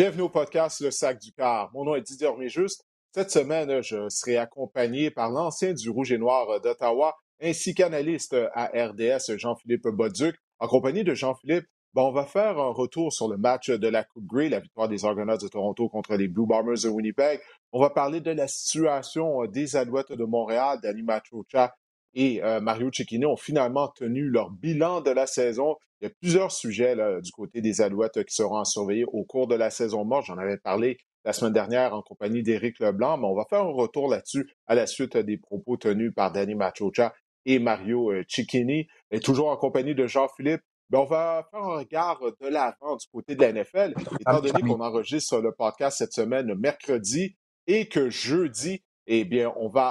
Bienvenue au podcast Le Sac du Car. Mon nom est Didier Orméjuste. Cette semaine, je serai accompagné par l'ancien du Rouge et Noir d'Ottawa ainsi qu'analyste à RDS, Jean-Philippe Boduc. En compagnie de Jean-Philippe, ben, on va faire un retour sur le match de la Coupe Grey, la victoire des Argonauts de Toronto contre les Blue Bombers de Winnipeg. On va parler de la situation des Alouettes de Montréal, Danny Matrocha et euh, Mario Cecchini ont finalement tenu leur bilan de la saison. Il y a plusieurs sujets du côté des Alouettes qui seront à surveiller au cours de la saison morte. J'en avais parlé la semaine dernière en compagnie d'Éric Leblanc, mais on va faire un retour là-dessus à la suite des propos tenus par Danny Machocha et Mario euh, Cecchini. Et toujours en compagnie de Jean-Philippe. Ben, on va faire un regard de l'avant du côté de la NFL, étant donné qu'on enregistre le podcast cette semaine mercredi et que jeudi, eh bien, on va,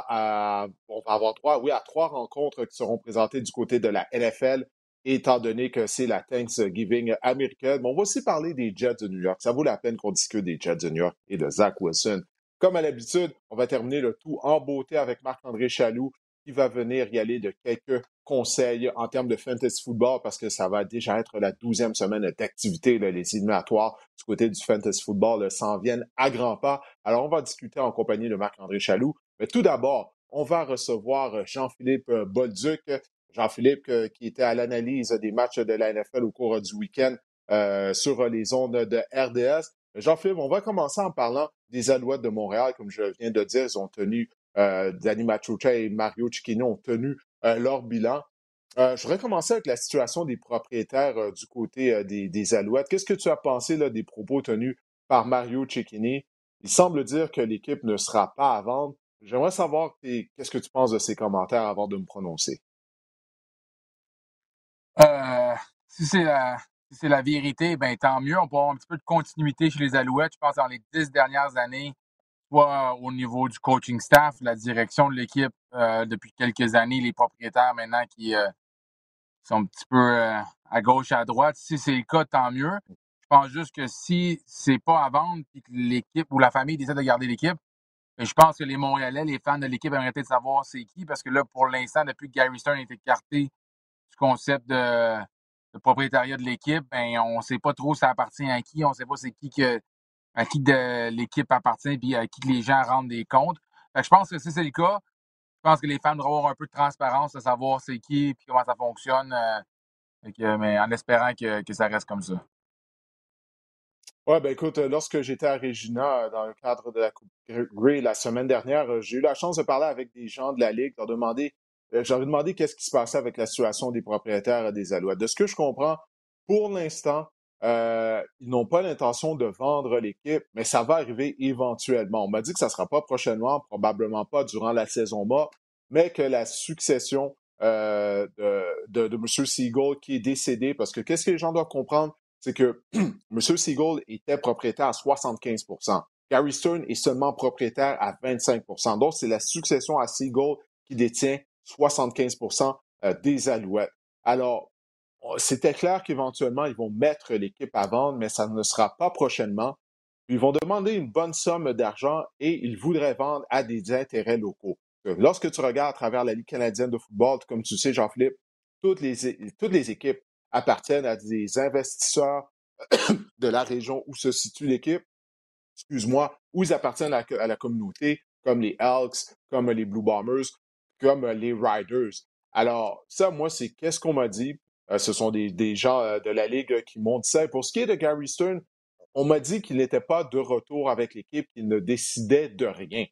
avoir trois rencontres qui seront présentées du côté de la NFL, étant donné que c'est la Thanksgiving américaine. Mais on va aussi parler des Jets de New York. Ça vaut la peine qu'on discute des Jets de New York et de Zach Wilson. Comme à l'habitude, on va terminer le tout en beauté avec Marc-André Chaloux, qui va venir y aller de quelques conseils en termes de fantasy football parce que ça va déjà être la douzième semaine d'activité. Les éliminatoires du côté du fantasy football s'en viennent à grands pas. Alors, on va discuter en compagnie de Marc-André Chaloux. Mais tout d'abord, on va recevoir Jean-Philippe Bolduc. Jean-Philippe qui était à l'analyse des matchs de la NFL au cours du week-end euh, sur les ondes de RDS. Jean-Philippe, on va commencer en parlant des Alouettes de Montréal. Comme je viens de dire, ils ont tenu, euh, Danny et Mario Cicchino ont tenu euh, leur bilan. Euh, je voudrais commencer avec la situation des propriétaires euh, du côté des, Alouettes. Qu'est-ce que tu as pensé des propos tenus par Mario Cecchini? Il semble dire que l'équipe ne sera pas à vendre. J'aimerais savoir qu'est-ce que tu penses de ces commentaires avant de me prononcer? si c'est la, la, vérité, ben tant mieux. On peut avoir un petit peu de continuité chez les Alouettes. Je pense dans les dix dernières années, soit au niveau du coaching staff, la direction de l'équipe euh, depuis quelques années, les propriétaires maintenant qui euh, sont un petit peu euh, à gauche, à droite. Si c'est le cas, tant mieux. Je pense juste que si c'est pas à vendre et que l'équipe ou la famille décide de garder l'équipe, ben, je pense que les Montréalais, les fans de l'équipe aimeraient peut-être savoir c'est qui, parce que là, pour l'instant, depuis que Gary Stern est écarté du concept de, propriétariat de l'équipe, ben, on ne sait pas trop ça appartient à qui, on ne sait pas c'est qui que à qui de l'équipe appartient puis à qui les gens rendent des comptes. je pense que si c'est le cas, je pense que les fans devraient avoir un peu de transparence de savoir c'est qui et comment ça fonctionne. Euh, mais en espérant que, ça reste comme ça. Oui, ben écoute, lorsque j'étais à Regina dans le cadre de la Coupe Grey la semaine dernière, j'ai eu la chance de parler avec des gens de la Ligue, leur demander, euh, j'aurais demandé qu'est-ce qui se passait avec la situation des propriétaires des Alouettes. De ce que je comprends, pour l'instant, euh, ils n'ont pas l'intention de vendre l'équipe, mais ça va arriver éventuellement. On m'a dit que ça ne sera pas prochainement, probablement pas durant la saison morte, mais que la succession euh, de, de, M. Siegel qui est décédé, parce que qu'est-ce que les gens doivent comprendre, c'est que M. Siegel était propriétaire à 75% Gary Stern est seulement propriétaire à 25% Donc, c'est la succession à Siegel qui détient 75% euh, des Alouettes. Alors, c'était clair qu'éventuellement, ils vont mettre l'équipe à vendre, mais ça ne sera pas prochainement. Ils vont demander une bonne somme d'argent et ils voudraient vendre à des intérêts locaux. Lorsque tu regardes à travers la Ligue canadienne de football, comme tu sais, Jean-Philippe, toutes les, toutes les équipes appartiennent à des investisseurs de la région où se situe l'équipe, excuse-moi, où ils appartiennent à, à, la communauté, comme les Elks, comme les Blue Bombers, comme les Riders. Alors, ça, moi, c'est qu'est-ce qu'on m'a dit. Euh, ce sont des, gens euh, de la Ligue qui m'ont dit ça. pour ce qui est de Gary Stern, on m'a dit qu'il n'était pas de retour avec l'équipe, qu'il ne décidait de rien.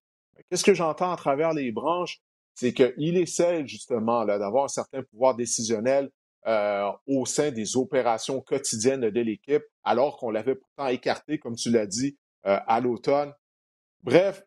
Qu'est-ce que j'entends à travers les branches? C'est qu'il essaie justement d'avoir un certain pouvoir décisionnel euh, au sein des opérations quotidiennes de l'équipe, alors qu'on l'avait pourtant écarté, comme tu l'as dit, à l'automne. Bref,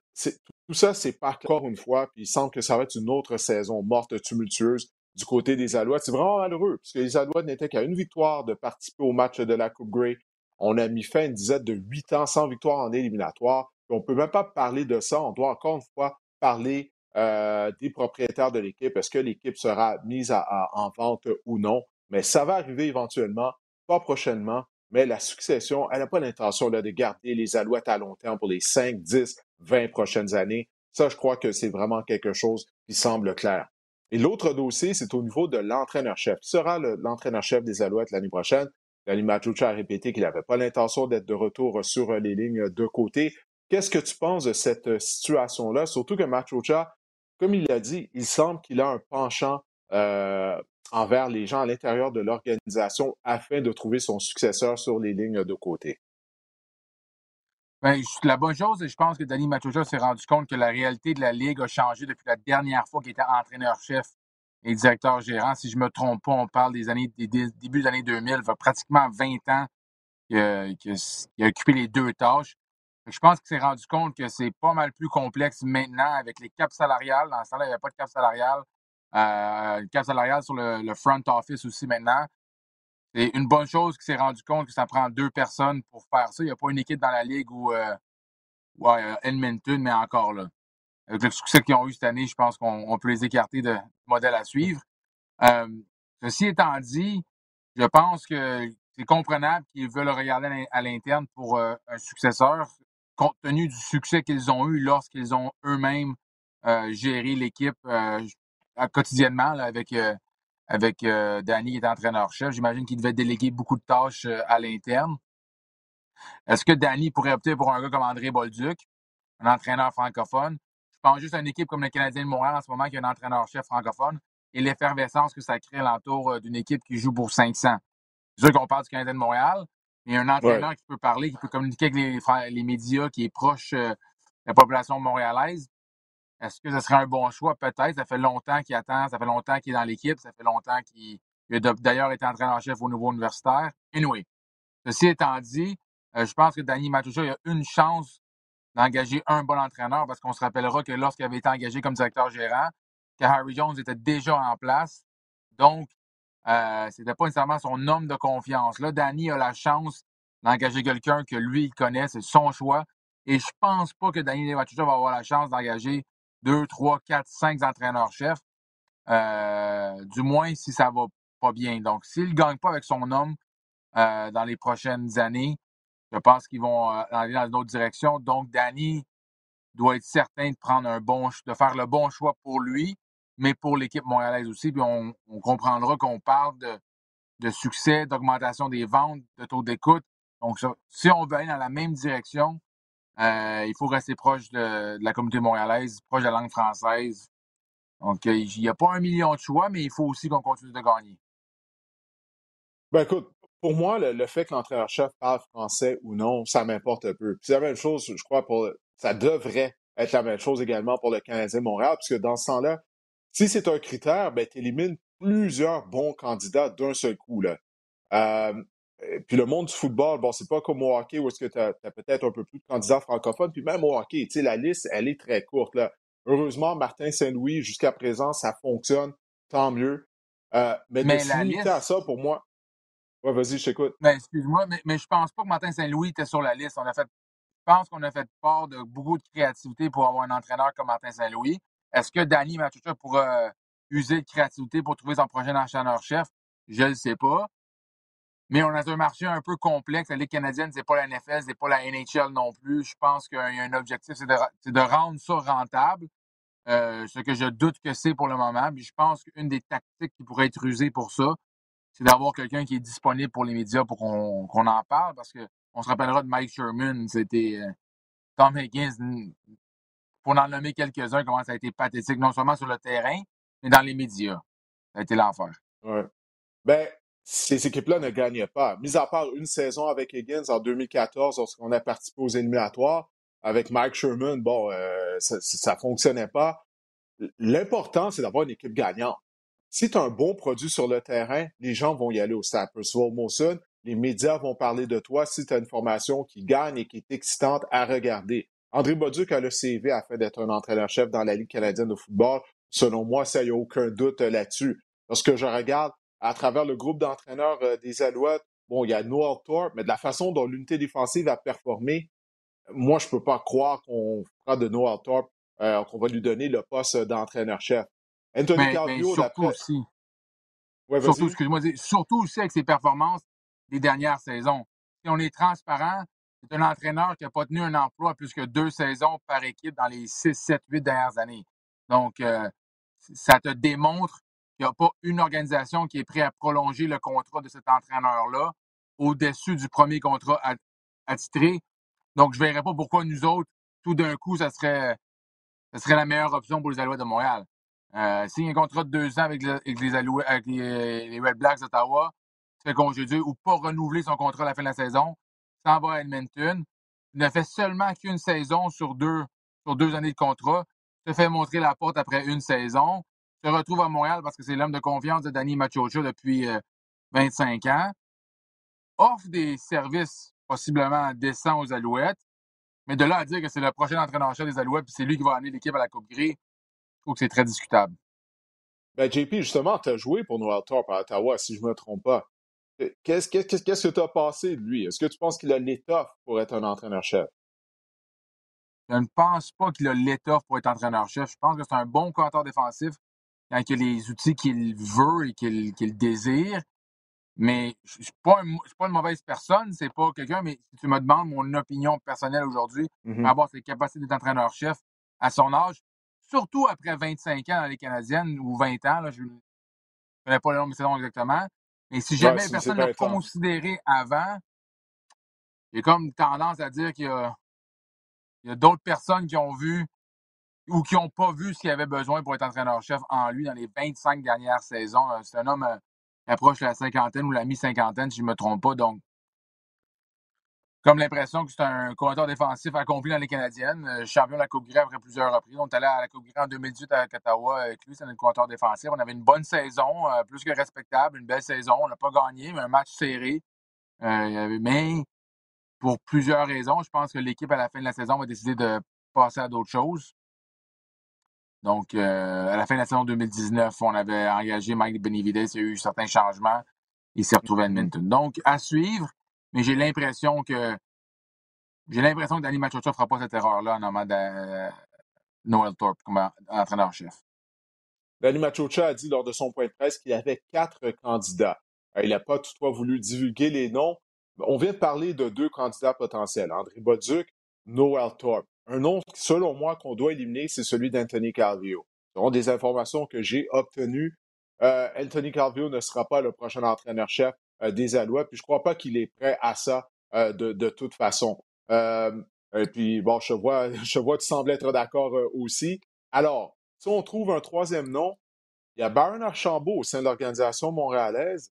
tout ça, c'est pas encore une fois, puis il semble que ça va être une autre saison morte, tumultueuse du côté des Alouettes. C'est vraiment malheureux, puisque les Alouettes n'étaient qu'à une victoire de participer au match de la Coupe Grey. On a mis fin à une dizaine de huit ans sans victoire en éliminatoire. On ne peut même pas parler de ça. On doit encore une fois parler euh, des propriétaires de l'équipe. Est-ce que l'équipe sera mise en vente ou non? Mais ça va arriver éventuellement, pas prochainement, mais la succession, elle n'a pas l'intention de garder les Alouettes à long terme pour les 5, 10, 20 prochaines années. Ça, je crois que c'est vraiment quelque chose qui semble clair. Et l'autre dossier, c'est au niveau de l'entraîneur-chef. Qui sera l'entraîneur-chef des Alouettes l'année prochaine? Danny Machucha a répété qu'il n'avait pas l'intention d'être de retour sur les lignes de côté. Qu'est-ce que tu penses de cette situation-là? Surtout que Machucha, comme il l'a dit, il semble qu'il a un penchant euh, envers les gens à l'intérieur de l'organisation afin de trouver son successeur sur les lignes de côté. Ben, la bonne chose, je pense que Danny Machucha s'est rendu compte que la réalité de la Ligue a changé depuis la dernière fois qu'il était entraîneur-chef et directeur gérant. Si je ne me trompe pas, on parle des années des débuts des années 2000, fait pratiquement 20 ans qu'il a, occupé les deux tâches. Je pense qu'il s'est rendu compte que c'est pas mal plus complexe maintenant avec les caps salariales. Dans ce temps-là, il n'y avait pas de cap salarial. Euh, le cap salarial sur le, front office aussi maintenant. C'est une bonne chose qu'il s'est rendu compte que ça prend deux personnes pour faire ça. Il n'y a pas une équipe dans la ligue où, euh, euh, Edmonton, mais encore là. Avec le succès qu'ils ont eu cette année, je pense qu'on peut les écarter de modèle à suivre. Euh, ceci étant dit, je pense que c'est comprenable qu'ils veulent regarder à l'interne pour un successeur, compte tenu du succès qu'ils ont eu lorsqu'ils ont eux-mêmes géré l'équipe quotidiennement avec avec euh, Danny qui est entraîneur-chef. J'imagine qu'il devait déléguer beaucoup de tâches euh, à l'interne. Est-ce que Danny pourrait opter pour un gars comme André Bolduc, un entraîneur francophone? Je pense juste à une équipe comme le Canadien de Montréal en ce moment qui a un entraîneur-chef francophone et l'effervescence que ça crée l'entour euh, d'une équipe qui joue pour 500. C'est sûr qu'on parle du Canadien de Montréal, mais un entraîneur qui peut parler, qui peut communiquer avec les, les médias, qui est proche de la population montréalaise. Est-ce que ce serait un bon choix? Peut-être. Ça fait longtemps qu'il attend, ça fait longtemps qu'il est dans l'équipe, ça fait longtemps qu'il a d'ailleurs été entraîneur-chef au niveau universitaire. Anyway, ceci étant dit, euh, je pense que Danny Matucha a une chance d'engager un bon entraîneur parce qu'on se rappellera que lorsqu'il avait été engagé comme directeur gérant, que Harry Jones était déjà en place. Donc, euh, ce n'était pas nécessairement son homme de confiance. Là, Danny a la chance d'engager quelqu'un que lui, il connaît, c'est son choix. Et je pense pas que Danny Matucha va avoir la chance d'engager deux, trois, quatre, cinq entraîneurs-chefs, euh, du moins si ça va pas bien. Donc, s'il ne gagne pas avec son homme euh, dans les prochaines années, je pense qu'ils vont euh, aller dans une autre direction. Donc, Danny doit être certain de prendre un bon de faire le bon choix pour lui, mais pour l'équipe montréalaise aussi. Puis on, comprendra qu'on parle de, de succès, d'augmentation des ventes, de taux d'écoute. Donc, si on veut aller dans la même direction, euh, il faut rester proche de, la communauté montréalaise, proche de la langue française. Donc, euh, il n'y a pas un million de choix, mais il faut aussi qu'on continue de gagner. Ben écoute, pour moi, le, fait que l'entraîneur-chef parle français ou non, ça m'importe peu. C'est la même chose, je crois, pour ça devrait être la même chose également pour le Canadien Montréal, puisque dans ce temps-là, si c'est un critère, ben, tu élimines plusieurs bons candidats d'un seul coup. Là. Euh, puis le monde du football, bon, c'est pas comme au hockey où est-ce que tu as, peut-être un peu plus de candidats francophones. Puis même au hockey, tu sais, la liste, elle est très courte. Là. Heureusement, Martin Saint-Louis, jusqu'à présent, ça fonctionne. Tant mieux. Euh, mais, mais de se limiter à ça, pour moi. Ouais, vas-y, je t'écoute. Mais excuse-moi, mais, mais je pense pas que Martin Saint-Louis était sur la liste. On a fait, je pense qu'on a fait part de beaucoup de créativité pour avoir un entraîneur comme Martin Saint-Louis. Est-ce que Danny Machucha pourra euh, user de créativité pour trouver son prochain entraîneur-chef? Je ne sais pas. Mais on a un marché un peu complexe. La Ligue canadienne, c'est pas la NFL, c'est pas la NHL non plus. Je pense qu'il y a un objectif, c'est de, rendre ça rentable. Euh, ce que je doute que c'est pour le moment. Puis je pense qu'une des tactiques qui pourrait être usée pour ça, c'est d'avoir quelqu'un qui est disponible pour les médias pour qu'on en parle. Parce qu'on se rappellera de Mike Sherman, c'était euh, Tom Higgins, pour en nommer quelques-uns, comment ça a été pathétique, non seulement sur le terrain, mais dans les médias. Ça a été l'enfer. Ouais. Ben, ces équipes-là ne gagnaient pas. Mis à part une saison avec Higgins en 2014, lorsqu'on a participé aux éliminatoires, avec Mike Sherman, bon, euh, ça ne fonctionnait pas. L'important, c'est d'avoir une équipe gagnante. Si tu as un bon produit sur le terrain, les gens vont y aller au Stade Monson. Les médias vont parler de toi si tu as une formation qui gagne et qui est excitante à regarder. André Boduc a le CV afin d'être un entraîneur-chef dans la Ligue canadienne de football. Selon moi, ça, il n'y a aucun doute là-dessus. Lorsque je regarde à travers le groupe d'entraîneurs euh, des Alouettes. Bon, il y a Noel Thorpe, mais de la façon dont l'unité défensive a performé, moi, je ne peux pas croire qu'on fera de Noel Thorpe, euh, qu'on va lui donner le poste d'entraîneur-chef. Anthony Calvillo, surtout aussi. surtout, excuse-moi, surtout aussi avec ses performances des dernières saisons. Si on est transparent, c'est un entraîneur qui n'a pas tenu un emploi plus que deux saisons par équipe dans les six, sept, huit dernières années. Donc, euh, ça te démontre il n'y a pas une organisation qui est prête à prolonger le contrat de cet entraîneur-là au-dessus du premier contrat attitré. Donc, je ne verrais pas pourquoi nous autres, tout d'un coup, ça serait, ça serait la meilleure option pour les Alouettes de Montréal. Euh, Signer un contrat de deux ans avec, les, Alouettes, avec les, Red Blacks d'Ottawa, se fait congédier ou pas renouveler son contrat à la fin de la saison, s'en va à Edmonton. Ne fait seulement qu'une saison sur deux, sur deux années de contrat. Se fait montrer la porte après une saison. Se retrouve à Montréal parce que c'est l'homme de confiance de Danny Machocha depuis 25 euh, ans. Offre des services possiblement décents aux Alouettes. Mais de là à dire que c'est le prochain entraîneur-chef des Alouettes et c'est lui qui va amener l'équipe à la Coupe Gris, je trouve que c'est très discutable. Ben, JP, justement, tu as joué pour Noel Thorpe à Ottawa, si je ne me trompe pas. Qu'est-ce que tu as passé de lui? Est-ce que tu penses qu'il a l'étoffe pour être un entraîneur-chef? Je ne pense pas qu'il a l'étoffe pour être entraîneur-chef. Je pense que c'est un bon compteur défensif quand il a les outils qu'il veut et qu'il désire. Mais je ne suis, pas une mauvaise personne, c'est pas quelqu'un, mais si tu me demandes mon opinion personnelle aujourd'hui, mm-hmm. avoir ses capacités d'entraîneur-chef à son âge, surtout après 25 ans dans les Canadiennes ou 20 ans, là, je ne connais pas le nombre de saisons exactement, mais si jamais personne ne l'a considéré avant, j'ai comme tendance à dire qu'il y a, d'autres personnes qui ont vu ou qui n'ont pas vu ce qu'il avait besoin pour être entraîneur-chef en lui dans les 25 dernières saisons. Euh, c'est un homme euh, qui approche de la cinquantaine ou la mi-cinquantaine, si je ne me trompe pas. Donc, comme l'impression que c'est un coordinateur défensif accompli dans les Canadiennes, euh, champion de la Coupe Grey après plusieurs reprises. On est allé à la Coupe Grey en 2018 à Ottawa avec lui, c'est notre coordinateur défensif. On avait une bonne saison, euh, plus que respectable, une belle saison. On n'a pas gagné, mais un match serré. Euh, mais pour plusieurs raisons, je pense que l'équipe à la fin de la saison va décider de passer à d'autres choses. Donc, à la fin de la saison 2019, on avait engagé Mike Benevides, il y a eu certains changements. Il s'est retrouvé à Edmonton. Donc, à suivre mais j'ai l'impression que j'ai l'impression que Danny Machocha ne fera pas cette erreur-là en nommant Noel Thorpe comme entraîneur-chef. Danny Machocha a dit lors de son point de presse qu'il avait quatre candidats. Euh, il n'a pas toutefois voulu divulguer les noms. On vient de parler de deux candidats potentiels, André Boduc, Noel Thorpe. Un nom, selon moi, qu'on doit éliminer, c'est celui d'Anthony Calvio. Ce sont des informations que j'ai obtenues. Euh, Anthony Calvio ne sera pas le prochain entraîneur-chef euh, des Alouettes. Puis je ne crois pas qu'il est prêt à ça euh, de, toute façon. Et puis, bon, je vois, je vois que tu sembles être d'accord aussi. Alors, si on trouve un troisième nom, il y a Baron Archambault au sein de l'organisation montréalaise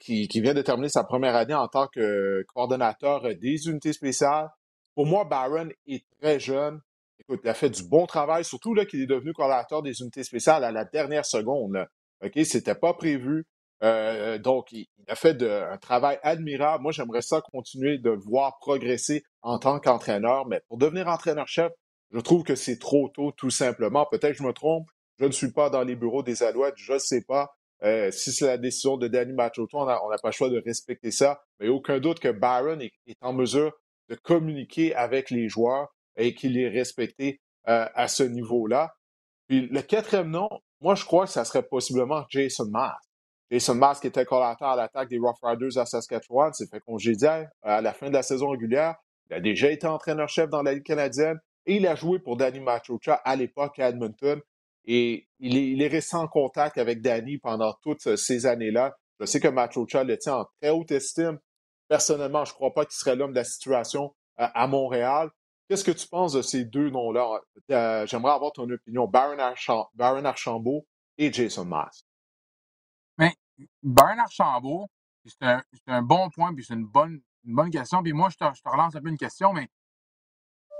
qui, vient de terminer sa première année en tant que coordonnateur des unités spéciales. Pour moi, Baron est très jeune. Écoute, il a fait du bon travail, surtout qu'il est devenu coordonnateur des unités spéciales à la dernière seconde. Là. OK, c'était pas prévu. Euh, donc, il, a fait un travail admirable. Moi, j'aimerais ça continuer de voir progresser en tant qu'entraîneur, mais pour devenir entraîneur-chef, je trouve que c'est trop tôt, tout simplement. Peut-être que je me trompe. Je ne suis pas dans les bureaux des Alouettes, je ne sais pas. Euh, si c'est la décision de Danny Machoto, on n'a pas le choix de respecter ça. Mais aucun doute que Byron est, en mesure de communiquer avec les joueurs et qu'il est respecté euh, à ce niveau-là. Puis le quatrième nom, moi, je crois que ça serait possiblement Jason Maas. Jason Mask était collateur à l'attaque des Rough Riders à Saskatchewan, s'est fait congédier à la fin de la saison régulière. Il a déjà été entraîneur-chef dans la Ligue canadienne et il a joué pour Danny Machocha à l'époque à Edmonton. Et il est, resté en contact avec Danny pendant toutes ces années-là. Je sais que Machocha le tient en très haute estime. Personnellement, je ne crois pas qu'il serait l'homme de la situation euh, à Montréal. Qu'est-ce que tu penses de ces deux noms-là? Euh, j'aimerais avoir ton opinion. Baron, Archambault et Jason Mask. Bernard Archambault, c'est un, bon point, puis c'est une bonne, bonne question. Puis moi, je te, relance un peu une question, mais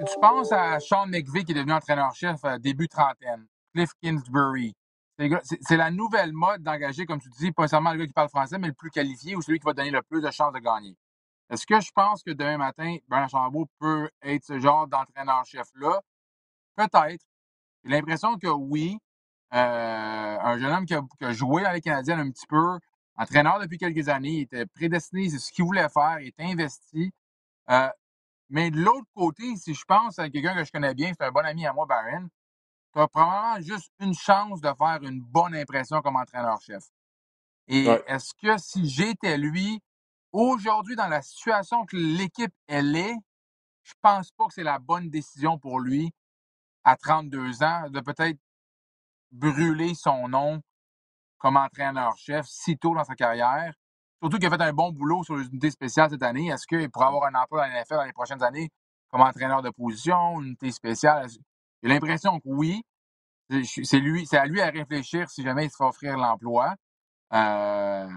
tu penses à Sean McVeigh qui est devenu entraîneur-chef à début trentaine, Cliff Kingsbury. C'est la nouvelle mode d'engager, comme tu dis, pas seulement le gars qui parle français, mais le plus qualifié ou celui qui va donner le plus de chances de gagner. Est-ce que je pense que demain matin, Bernard Archambault peut être ce genre d'entraîneur-chef-là? Peut-être. J'ai l'impression que oui, euh, un jeune homme qui a, joué avec les Canadiens un petit peu, entraîneur depuis quelques années, il était prédestiné, c'est ce qu'il voulait faire, il était investi. Euh, mais de l'autre côté, si je pense à quelqu'un que je connais bien, c'est un bon ami à moi, Baron, tu as probablement juste une chance de faire une bonne impression comme entraîneur-chef. Et est-ce que si j'étais lui, aujourd'hui, dans la situation que l'équipe elle est, je pense pas que c'est la bonne décision pour lui à 32 ans de peut-être brûler son nom comme entraîneur-chef si tôt dans sa carrière. surtout qu'il a fait un bon boulot sur les unités spéciales cette année. Est-ce qu'il pourra avoir un emploi dans dans les prochaines années comme entraîneur de position, unité spéciale? J'ai l'impression que oui. C'est lui, c'est à lui à réfléchir si jamais il se fait offrir l'emploi. Euh,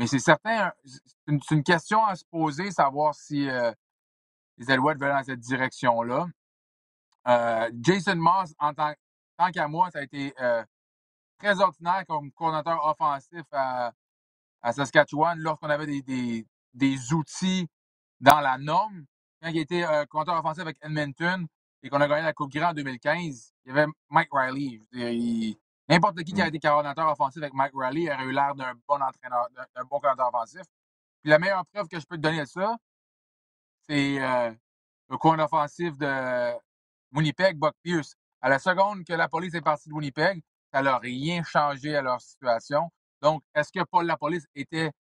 mais c'est certain, c'est une, question à se poser, savoir si euh, les Alouettes veulent dans cette direction-là. Euh, Jason Moss, en tant, qu'à moi, ça a été très ordinaire comme coordinateur offensif à, Saskatchewan lorsqu'on avait des, des, outils dans la norme. Quand il était coordinateur offensif avec Edmonton et qu'on a gagné la Coupe Grey en 2015, il y avait Mike Riley. N'importe qui qui a été coordinateur offensif avec Mike Riley aurait eu l'air d'un bon entraîneur, d'un bon coordinateur offensif. Puis la meilleure preuve que je peux te donner de ça, c'est euh, le coin offensif de Winnipeg, Buck Pierce. À la seconde que la police est partie de Winnipeg, ça n'a rien changé à leur situation. Donc, est-ce que Paul Lapolice était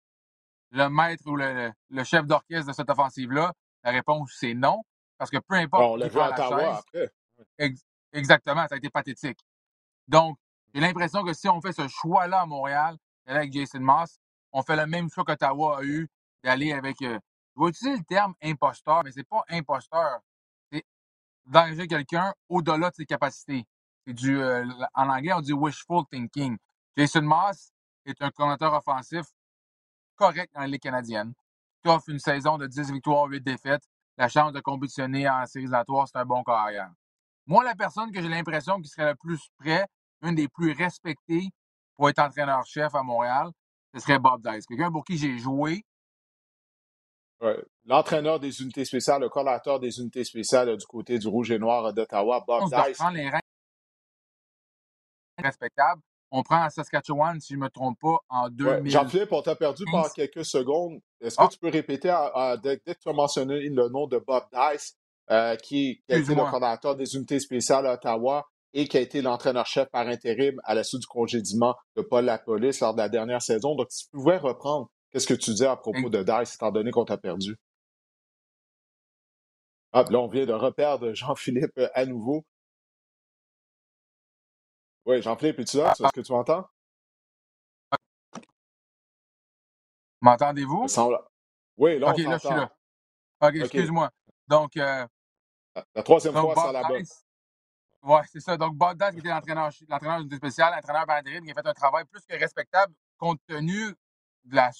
le maître ou le, chef d'orchestre de cette offensive-là? La réponse, c'est non. Parce que peu importe. on l'a vu à Ottawa après. exactement, ça a été pathétique. Donc, j'ai l'impression que si on fait ce choix-là à Montréal, d'aller avec Jason Moss, on fait le même choix qu'Ottawa a eu d'aller avec. Euh, je vais utiliser le terme imposteur, mais c'est pas imposteur. C'est d'engager quelqu'un au-delà de ses capacités. C'est du. Euh, en anglais, on dit wishful thinking. Jason Moss est un commentateur offensif correct dans la Ligue canadienne. Il offre une saison de 10 victoires, 8 défaites. La chance de compétitionner en séries c'est un bon carrière. Moi, la personne que j'ai l'impression qui serait le plus prêt une des plus respectées pour être entraîneur-chef à Montréal, ce serait Bob Dice. Quelqu'un pour qui j'ai joué. L'entraîneur des unités spéciales, le collateur des unités spéciales du côté du Rouge et Noir d'Ottawa, Bob on Dice. Prend les respectables. On prend à Saskatchewan, si je ne me trompe pas, en 2000. Jean-Philippe, on t'a perdu pendant quelques secondes. Est-ce que ah. tu peux répéter, dès, que tu as mentionné le nom de Bob Dice, euh, qui, qui a été le coordinateur des unités spéciales à Ottawa, et qui a été l'entraîneur-chef par intérim à la suite du congédiement de Paul Lapolice lors de la dernière saison. Donc, si tu pouvais reprendre, qu'est-ce que tu dis à propos de Dice, étant donné qu'on t'a perdu? Ah, là, on vient de reperdre Jean-Philippe euh, à nouveau. Oui, Jean-Philippe, es-tu là? Est-ce que tu m'entends? M'entendez-vous? Oui, là, OK, là, je suis là. OK, excuse-moi. Donc, euh, la, troisième fois, c'est la bonne. Oui, c'est ça. Donc, Bob qui était l'entraîneur, l'entraîneur du spécial, l'entraîneur par intérim, qui a fait un travail plus que respectable compte tenu de la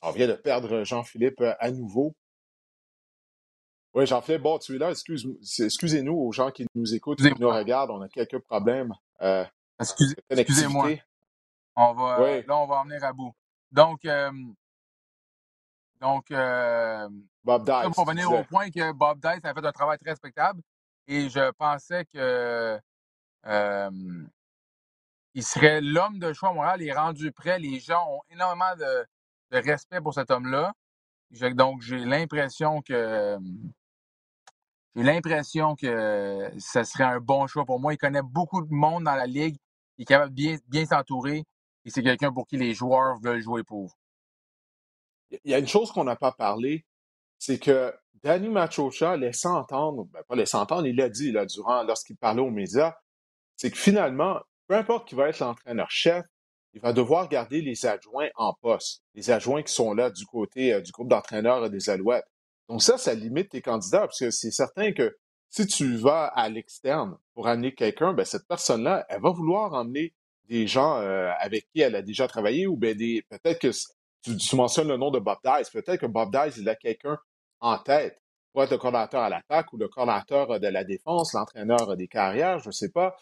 On vient de perdre Jean-Philippe euh, à nouveau. Oui, Jean-Philippe, bon, tu es là. Excuse, excusez-nous aux gens qui nous écoutent, qui nous regardent. On a quelques problèmes. Euh, excusez-moi. On va, Là, on va en venir à bout. Donc, euh, donc, euh, Bob Dice. Pour venir au point que Bob Dice a fait un travail très respectable et je pensais que euh, il serait l'homme de choix. Il est rendu prêt. Les gens ont énormément de, respect pour cet homme-là. Donc, j'ai l'impression que j'ai l'impression que ce serait un bon choix pour moi. Il connaît beaucoup de monde dans la ligue. Il est capable de bien, bien s'entourer. Et c'est quelqu'un pour qui les joueurs veulent jouer pour. Il y a une chose qu'on n'a pas parlé, c'est que Danny Machocha laisse entendre, ben pas laisse entendre, il l'a dit là, durant, lorsqu'il parlait aux médias, c'est que finalement, peu importe qui va être l'entraîneur-chef, il va devoir garder les adjoints en poste, les adjoints qui sont là du côté euh, du groupe d'entraîneurs des Alouettes. Donc ça, ça limite tes candidats, parce que c'est certain que si tu vas à l'externe pour amener quelqu'un, ben cette personne-là, elle va vouloir emmener des gens euh, avec qui elle a déjà travaillé ou ben des peut-être que tu, mentionnes le nom de Bob Dice. Peut-être que Bob Dice, il a quelqu'un en tête pour être le coordinateur à l'attaque ou le coordinateur de la défense, l'entraîneur des carrières, je ne sais pas.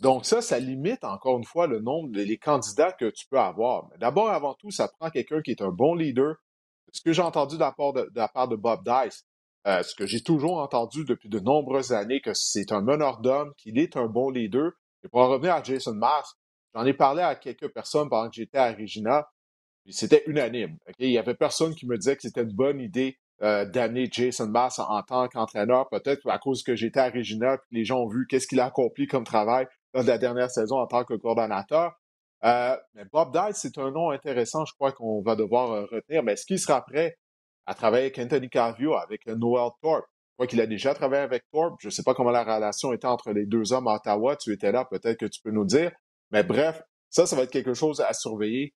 Donc ça, ça limite encore une fois le nombre des candidats que tu peux avoir. Mais d'abord, avant tout, ça prend quelqu'un qui est un bon leader. Ce que j'ai entendu de la part de, Bob Dice, euh, ce que j'ai toujours entendu depuis de nombreuses années, que c'est un meneur d'homme, qu'il est un bon leader. Et pour en revenir à Jason Mars, j'en ai parlé à quelques personnes pendant que j'étais à Regina. C'était unanime. Il n'y avait personne qui me disait que c'était une bonne idée euh, d'amener Jason Bass en, tant qu'entraîneur, peut-être à cause que j'étais à Regina, puis les gens ont vu qu'est-ce qu'il a accompli comme travail dans la dernière saison en tant que coordonnateur. Euh, mais Bob Dice, c'est un nom intéressant, je crois qu'on va devoir euh, retenir. Mais est-ce qu'il sera prêt à travailler avec Anthony Carvio, avec Noel Thorpe? Je crois qu'il a déjà travaillé avec Thorpe. Je ne sais pas comment la relation était entre les deux hommes à Ottawa. Tu étais là, peut-être que tu peux nous dire. Mais bref, Ça, ça va être quelque chose à surveiller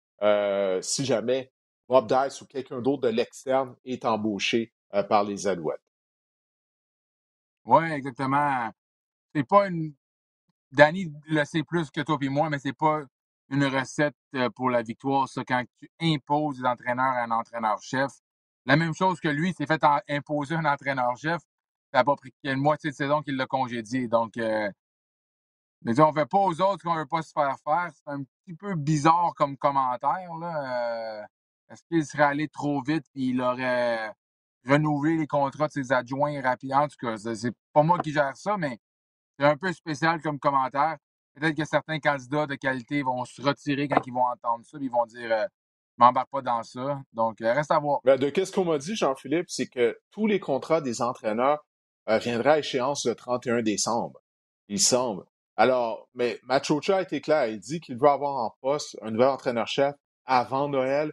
si jamais Bob Dice ou quelqu'un d'autre de l'externe est embauché par les Alouettes. Oui, exactement. C'est pas une. Danny le sait plus que toi et moi, mais c'est pas une recette pour la victoire, ça, quand tu imposes des entraîneurs à un entraîneur-chef. La même chose que lui, s'est fait imposer un entraîneur-chef. Ça n'a pas pris une moitié de saison qu'il l'a congédié. Donc, euh, mais on ne fait pas aux autres qu'on ne veut pas se faire faire. C'est un petit peu bizarre comme commentaire. Là. Euh, est-ce qu'il serait allé trop vite et il aurait renouvelé les contrats de ses adjoints rapidement? En tout cas, c'est pas moi qui gère ça, mais c'est un peu spécial comme commentaire. Peut-être que certains candidats de qualité vont se retirer quand ils vont entendre ça, ils vont dire euh, m'embarque pas dans ça. Donc, euh, reste à voir. De qu'est-ce qu'on m'a dit, Jean-Philippe, c'est que tous les contrats des entraîneurs euh, à échéance le 31 décembre. Il semble. Alors, mais Machocha a été clair. Il dit qu'il veut avoir en poste un nouvel entraîneur-chef avant Noël.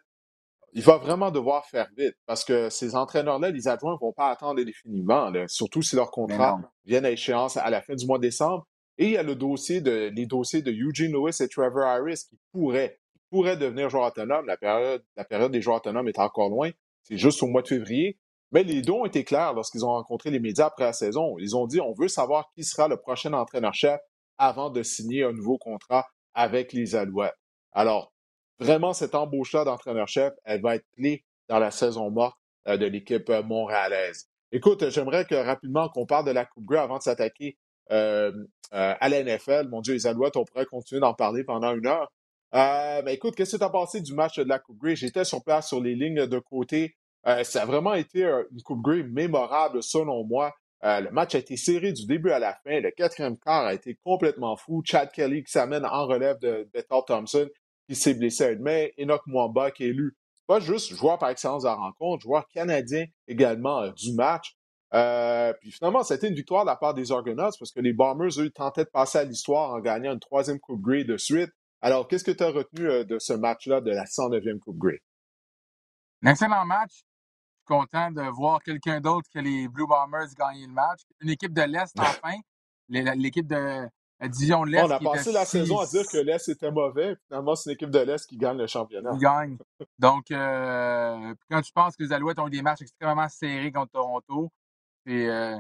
Il va vraiment devoir faire vite parce que ces entraîneurs-là, les adjoints, ne vont pas attendre indéfiniment, surtout si leur contrat vient à échéance à la fin du mois de décembre. Et il y a le dossier de, les dossiers de Eugene Lewis et Trevor Harris qui pourraient pourrait devenir joueur autonome. La période, la période des joueurs autonomes est encore loin. C'est juste au mois de février. Mais les deux ont été clairs lorsqu'ils ont rencontré les médias après la saison. Ils ont dit on veut savoir qui sera le prochain entraîneur-chef avant de signer un nouveau contrat avec les Alouettes. Alors, vraiment, cette embauche-là d'entraîneur-chef, elle va être clé dans la saison morte euh, de l'équipe euh, montréalaise. Écoute, j'aimerais que rapidement qu'on parle de la Coupe Grey avant de s'attaquer euh, à la NFL. Mon Dieu, les Alouettes, on pourrait continuer d'en parler pendant une heure. Euh, ben écoute, qu'est-ce que tu as pensé du match de la Coupe Grey? J'étais sur place sur les lignes de côté. Euh, ça a vraiment été une Coupe Grey mémorable, selon moi. Euh, le match a été serré du début à la fin. Le quatrième quart a été complètement fou. Chad Kelly qui s'amène en relève de Bethel Thompson qui s'est blessé à une main. Enoch Mwamba qui est élu pas juste joueur par excellence de la rencontre, joueur canadien également du match. puis finalement, c'était une victoire de la part des Argonauts parce que les Bombers, eux, tentaient de passer à l'histoire en gagnant une troisième Coupe Grey de suite. Alors, qu'est-ce que tu as retenu euh, de ce match-là de la 109e Coupe Grey? Un excellent match. Content de voir quelqu'un d'autre que les Blue Bombers gagner le match. Une équipe de l'Est, enfin. L'équipe de la division de l'Est. On a passé la saison à dire que l'Est était mauvais. Finalement, c'est une équipe de l'Est qui gagne le championnat. Qui gagne. Donc, euh, quand tu penses que les Alouettes ont eu des matchs extrêmement serrés contre Toronto, c'est euh,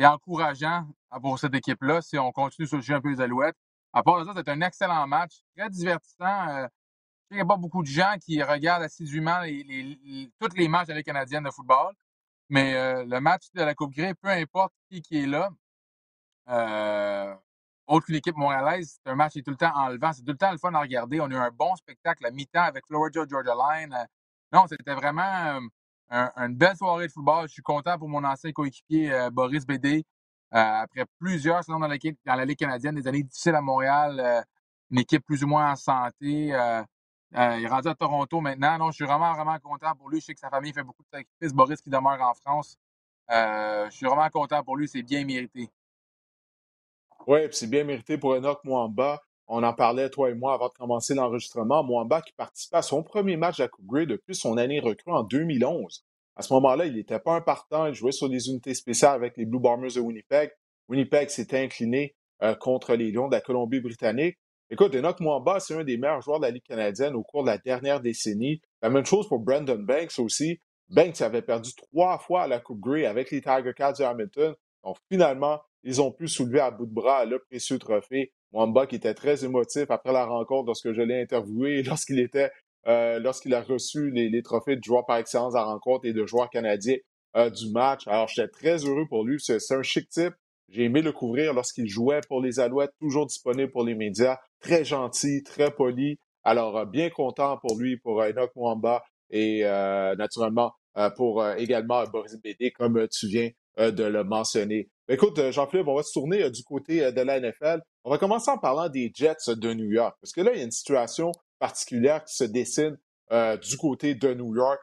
encourageant pour cette équipe-là si on continue sur le jeu un peu les Alouettes. À part ça, c'est un excellent match, très divertissant. Euh, il n'y a pas beaucoup de gens qui regardent assidûment les, les, tous les matchs de la canadienne de football. Mais euh, le match de la Coupe Grey, peu importe qui, est là, euh, autre qu'une équipe montréalaise, c'est un match qui est tout le temps enlevant. C'est tout le temps le fun à regarder. On a eu un bon spectacle à mi-temps avec Florida Georgia Line. non, c'était vraiment une belle soirée de football. Je suis content pour mon ancien coéquipier Boris Bédé. Euh, après plusieurs saisons dans, dans la Ligue canadienne, des années difficiles à Montréal, euh, une équipe plus ou moins en santé. Euh, il est rendu à Toronto maintenant. Non, je suis vraiment, vraiment content pour lui. Je sais que sa famille fait beaucoup de sacrifices. Boris qui demeure en France. je suis vraiment content pour lui. C'est bien mérité. Oui, c'est bien mérité pour Enoch Mwamba. On en parlait, toi et moi, avant de commencer l'enregistrement. Mwamba qui participait à son premier match la Coupe Grey depuis son année recrue en 2011. À ce moment-là, il n'était pas un partant. Il jouait sur des unités spéciales avec les Blue Bombers de Winnipeg. Winnipeg s'était incliné euh, contre les Lions de la Colombie-Britannique. Écoute, Enoch Mwamba, c'est un des meilleurs joueurs de la Ligue canadienne au cours de la dernière décennie. La même chose pour Brandon Banks aussi. Banks avait perdu trois fois à la Coupe Grey avec les Tiger Cats de Hamilton. Donc, finalement, ils ont pu soulever à bout de bras le précieux trophée. Mwamba qui était très émotif après la rencontre lorsque je l'ai interviewé, lorsqu'il était euh, lorsqu'il a reçu les, trophées de joueur par excellence à rencontre et de joueur canadien euh, du match. Alors, j'étais très heureux pour lui. C'est un chic type. J'ai aimé le couvrir lorsqu'il jouait pour les Alouettes, toujours disponible pour les médias. Très gentil, très poli. Alors, euh, bien content pour lui, pour Enoch Mwamba et naturellement pour également Boris Bédé, comme tu viens de le mentionner. Écoute, Jean-Philippe, on va se tourner du côté de la NFL. On va commencer en parlant des Jets de New York, parce que là, il y a une situation particulière qui se dessine euh, du côté de New York.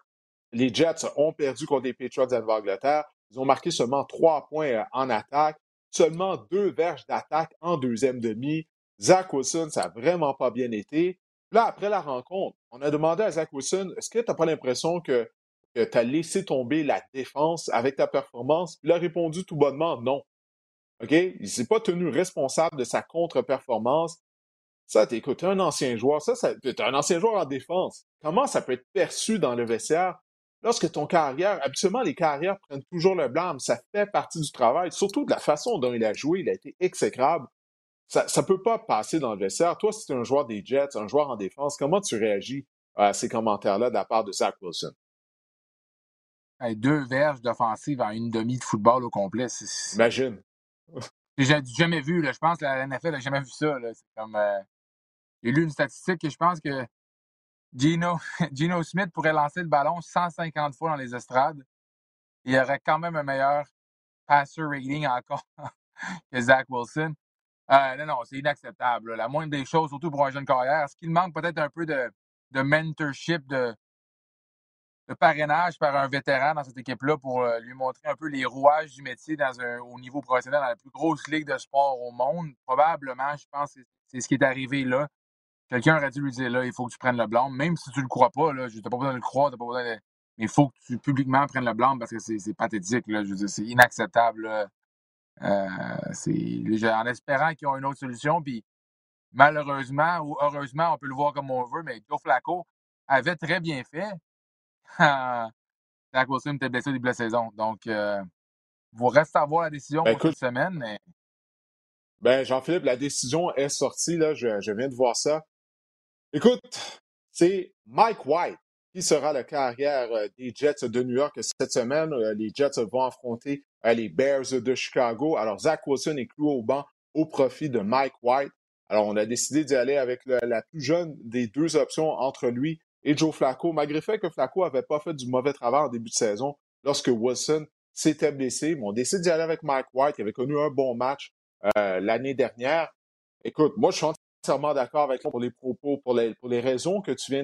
Les Jets ont perdu contre les Patriots d'Angleterre. Ils ont marqué seulement trois points euh, en attaque, seulement deux verges d'attaque en deuxième demi. Zach Wilson, ça n'a vraiment pas bien été. Là, après la rencontre, on a demandé à Zach Wilson, est-ce que tu n'as pas l'impression que, tu as laissé tomber la défense avec ta performance? il a répondu tout bonnement non. Il ne s'est pas tenu responsable de sa contre-performance. Ça, t'écoutes, un ancien joueur, ça, un ancien joueur en défense. Comment ça peut être perçu dans le vestiaire? Lorsque ton carrière, habituellement, les carrières prennent toujours le blâme. Ça fait partie du travail, surtout de la façon dont il a joué. Il a été exécrable. Ça ne peut pas passer dans le vestiaire. Toi, si tu es un joueur des Jets, un joueur en défense, comment tu réagis à ces commentaires-là de la part de Zach Wilson? deux verges d'offensive en une demi de football au complet. Imagine. J'ai jamais vu, là. je pense que la NFL n'a jamais vu ça. C'est comme. Euh, j'ai lu une statistique et je pense que Gino, Gino Smith pourrait lancer le ballon 150 fois dans les estrades. Il aurait quand même un meilleur passer rating encore que Zach Wilson. Euh, non, non, c'est inacceptable. La moindre des choses, surtout pour un jeune carrière. Est-ce qu'il manque peut-être un peu de, mentorship, de, de, parrainage par un vétéran dans cette équipe-là pour euh, lui montrer un peu les rouages du métier dans un, au niveau professionnel dans la plus grosse ligue de sport au monde? Probablement, je pense que c'est ce qui est arrivé là. Quelqu'un aurait dû lui dire là, il faut que tu prennes le blanc, même si tu ne le crois pas, là, tu n'as pas besoin de le croire, pas besoin de... Mais il faut que tu publiquement prennes le blanc parce que c'est pathétique, là, je c'est inacceptable. Euh, c'est en espérant qu'ils ont une autre solution. Puis malheureusement ou heureusement, on peut le voir comme on veut, mais Joe Flacco avait très bien fait. Zach Wilson était blessé au début de la saison. Donc, euh, vous restez à voir la décision ben, pour cette semaine. Mais... Ben, Jean-Philippe, la décision est sortie. Là, je, je viens de voir ça. Écoute, c'est Mike White qui sera le carrière euh, des Jets de New York cette semaine. Euh, les Jets vont affronter euh, les Bears de Chicago. Alors, Zach Wilson est cloué au banc au profit de Mike White. Alors, on a décidé d'y aller avec la plus jeune des deux options entre lui et Joe Flacco, malgré le fait que Flacco n'avait pas fait du mauvais travail en début de saison lorsque Wilson s'était blessé. On décide d'y aller avec Mike White, qui avait connu un bon match l'année dernière. Écoute, moi, je suis entièrement d'accord avec toi pour les propos, pour les, pour les raisons que tu viens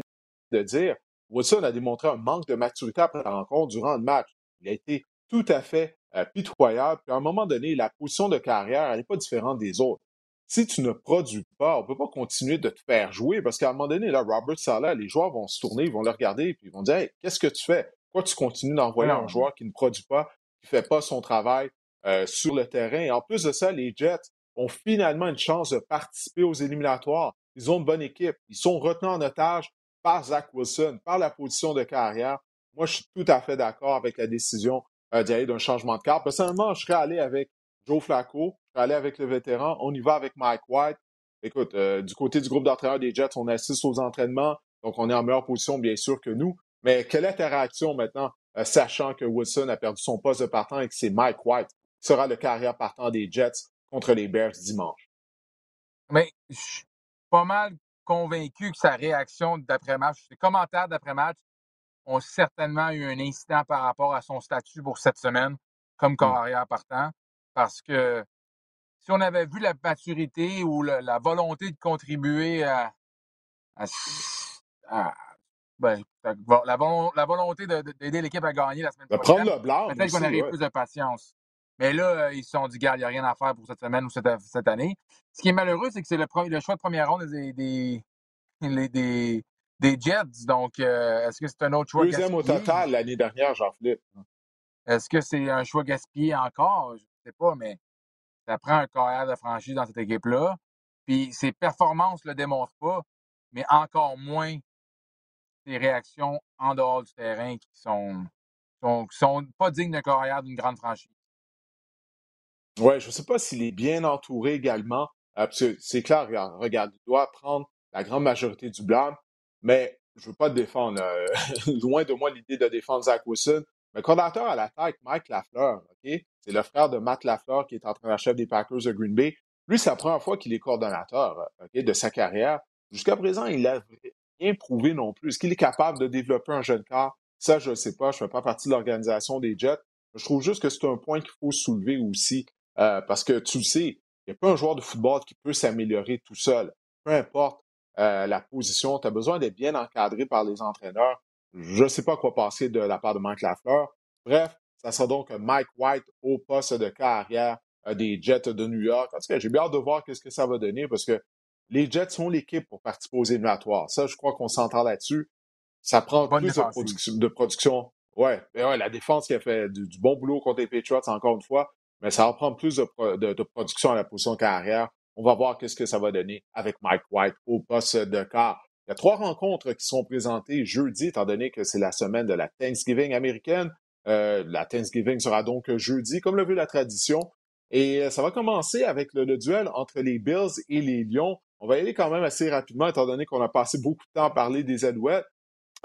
de dire. Wilson a démontré un manque de maturité après la rencontre durant le match. Il a été tout à fait euh, pitoyable. Puis à un moment donné, la position de carrière, elle n'est pas différente des autres. Si tu ne produis pas, on ne peut pas continuer de te faire jouer parce qu'à un moment donné, là, Robert Sala, les joueurs vont se tourner, ils vont le regarder puis ils vont dire hey, qu'est-ce que tu fais? Pourquoi tu continues d'envoyer un joueur qui ne produit pas, qui ne fait pas son travail euh, sur le terrain? Et en plus de ça, les Jets ont finalement une chance de participer aux éliminatoires. Ils ont une bonne équipe. Ils sont retenus en otage par Zach Wilson, par la position de carrière. Moi, je suis tout à fait d'accord avec la décision euh, d'y aller d'un changement de carte. Personnellement, je serais allé avec Joe Flacco, je serais allé avec le vétéran. On y va avec Mike White. Écoute, euh, du côté du groupe d'entraîneurs des Jets, on assiste aux entraînements, donc on est en meilleure position, bien sûr, que nous. Mais quelle est ta réaction maintenant, euh, sachant que Wilson a perdu son poste de partant et que c'est Mike White qui sera le carrière partant des Jets contre les Bears dimanche? Mais je suis pas mal convaincu que sa réaction d'après-match, ses commentaires d'après-match ont certainement eu un incident par rapport à son statut pour cette semaine comme mmh. carrière partant. Parce que si on avait vu la maturité ou la, volonté de contribuer à, ben, la, volonté d'aider l'équipe à gagner la semaine prochaine, peut-être qu'on aurait plus de patience. Mais là, ils se sont dit, gars, il n'y a rien à faire pour cette semaine ou cette, cette année. Ce qui est malheureux, c'est que c'est le, le, choix de première ronde des, des, des, des Jets. Donc, euh, est-ce que c'est un autre choix Deuxième au total l'année dernière, Jean-Philippe. Est-ce que c'est un choix gaspillé encore? Je ne sais pas, mais ça prend un carrière de franchise dans cette équipe-là. Puis ses performances ne le démontrent pas, mais encore moins ses réactions en dehors du terrain qui sont, sont, sont pas dignes d'un carrière d'une grande franchise. Oui, je ne sais pas s'il est bien entouré également. C'est clair, regarde, il doit prendre la grande majorité du blâme, mais je ne veux pas défendre. Euh, loin de moi l'idée de défendre Zach Wilson. Mais coordinateur à l'attaque, Mike Lafleur, OK? C'est le frère de Matt Lafleur qui est entraîneur-chef des Packers de Green Bay. Lui, c'est la première fois qu'il est coordonnateur OK, de sa carrière. Jusqu'à présent, il n'a rien prouvé non plus. Est-ce qu'il est capable de développer un jeune corps? Ça, je ne sais pas. Je ne fais pas partie de l'organisation des Jets. Je trouve juste que c'est un point qu'il faut soulever aussi. Euh, parce que tu le sais, il n'y a pas un joueur de football qui peut s'améliorer tout seul. Peu importe euh, la position, tu as besoin d'être bien encadré par les entraîneurs. Je ne sais pas quoi passer de la part de Mike Lafleur. Bref, ça sera donc Mike White au poste de carrière euh, des Jets de New York. En tout cas, j'ai bien hâte de voir ce que ça va donner parce que les Jets sont l'équipe pour participer aux éliminatoires. Ça, je crois qu'on s'entend là-dessus. Ça prend plus de, production. Ouais, mais ouais, la défense qui a fait du, bon boulot contre les Patriots, encore une fois, mais ça va prendre plus de, production à la position carrière On va voir qu'est-ce que ça va donner avec Mike White au poste de quart. Il y a trois rencontres qui sont présentées jeudi, étant donné que c'est la semaine de la Thanksgiving américaine. Euh, la Thanksgiving sera donc jeudi, comme le veut la tradition. Et euh, ça va commencer avec le, duel entre les Bills et les Lions. On va y aller quand même assez rapidement, étant donné qu'on a passé beaucoup de temps à parler des Alouettes.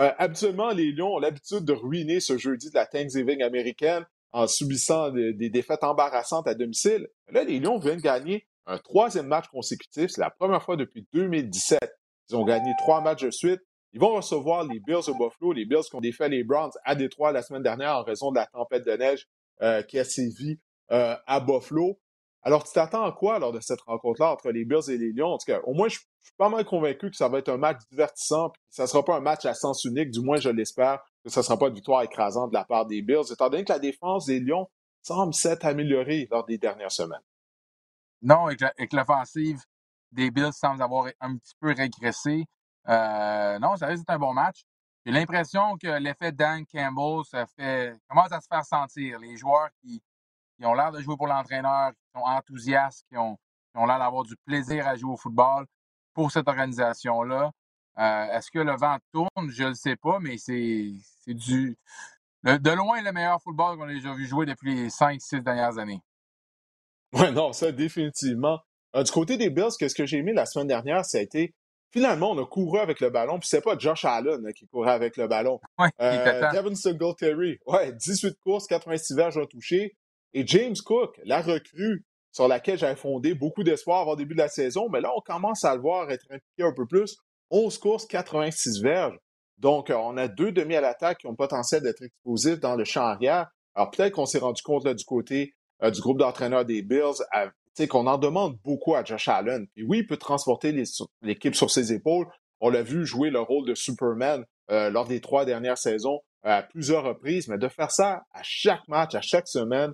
Euh, habituellement, les Lions ont l'habitude de ruiner ce jeudi de la Thanksgiving américaine en subissant des, défaites embarrassantes à domicile. Là, les Lions viennent gagner un troisième match consécutif. C'est la première fois depuis 2017. Ils ont gagné trois matchs de suite. Ils vont recevoir les Bills de Buffalo, les Bills qui ont défait les Browns à Détroit la semaine dernière en raison de la tempête de neige euh, qui a sévi euh, à Buffalo. Alors, tu t'attends à quoi lors de cette rencontre-là entre les Bills et les Lions? En tout cas, au moins, je, suis pas mal convaincu que ça va être un match divertissant. Puis ça ne sera pas un match à sens unique, du moins je l'espère, que ce ne sera pas une victoire écrasante de la part des Bills, étant donné que la défense des Lions semble s'être améliorée lors des dernières semaines. Non, et que l'offensive des Bills semble avoir un petit peu régressé. Euh, non, ça risque d'être un bon match. J'ai l'impression que l'effet Dan Campbell fait, commence à se faire sentir. Les joueurs qui, ont l'air de jouer pour l'entraîneur, qui sont enthousiastes, qui ont, l'air d'avoir du plaisir à jouer au football pour cette organisation-là. Euh, est-ce que le vent tourne? Je ne le sais pas, mais c'est du. de loin le meilleur football qu'on a déjà vu jouer depuis les 5-6 dernières années. Oui, non, ça, définitivement. Euh, du côté des Bills, ce que j'ai aimé la semaine dernière, ça a été finalement, on a couru avec le ballon, puis c'est pas Josh Allen hein, qui courait avec le ballon. Ouais, euh, Devin Singletary, ouais, 18 courses, 86 verges à toucher. Et James Cook, la recrue sur laquelle j'avais fondé beaucoup d'espoir avant le début de la saison, mais là, on commence à le voir être impliqué un peu plus. 11 courses, 86 verges. Donc, euh, on a deux demi à l'attaque qui ont potentiel d'être explosifs dans le champ arrière. Alors, peut-être qu'on s'est rendu compte du côté du groupe d'entraîneurs des Bills qu'on en demande beaucoup à Josh Allen. Et oui, il peut transporter l'équipe sur ses épaules. On l'a vu jouer le rôle de Superman euh, lors des trois dernières saisons euh, à plusieurs reprises, mais de faire ça à chaque match, à chaque semaine,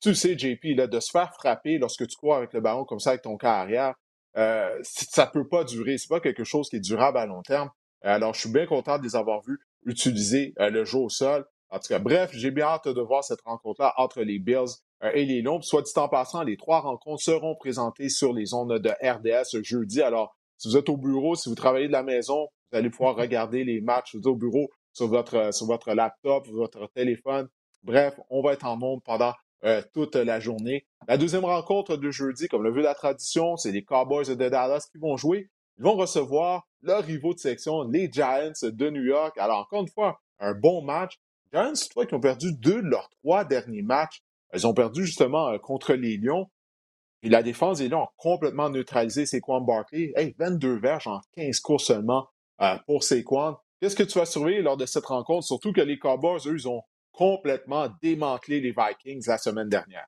tu sais, JP, là, de se faire frapper lorsque tu cours avec le ballon comme ça avec ton carrière, euh, ça peut pas durer. C'est pas quelque chose qui est durable à long terme. Alors, je suis bien content de les avoir vus utiliser le jeu au sol. En tout cas, bref, j'ai bien hâte de voir cette rencontre-là entre les Bills euh, et les Lions. Soit dit en passant, les trois rencontres seront présentées sur les ondes de RDS jeudi. Alors, si vous êtes au bureau, si vous travaillez de la maison, vous allez pouvoir regarder les matchs au bureau sur votre, sur votre laptop, votre téléphone. Bref, on va être en nombre pendant euh, toute la journée. La deuxième rencontre de jeudi, comme le veut la tradition, c'est les Cowboys de Dallas qui vont jouer. Ils vont recevoir leurs rivaux de section, les Giants de New York. Alors, encore une fois, un bon match. Giants, toi, qui ont perdu deux de leurs trois derniers matchs. Ils ont perdu justement euh, contre les Lions. Et la défense des Lions a complètement neutralisé Saquon Barkley. Hey, 22 verges en 15 courses seulement euh, pour Saquon. Qu'est-ce que tu vas surveiller lors de cette rencontre? Surtout que les Cowboys, eux, ils ont complètement démantelé les Vikings la semaine dernière.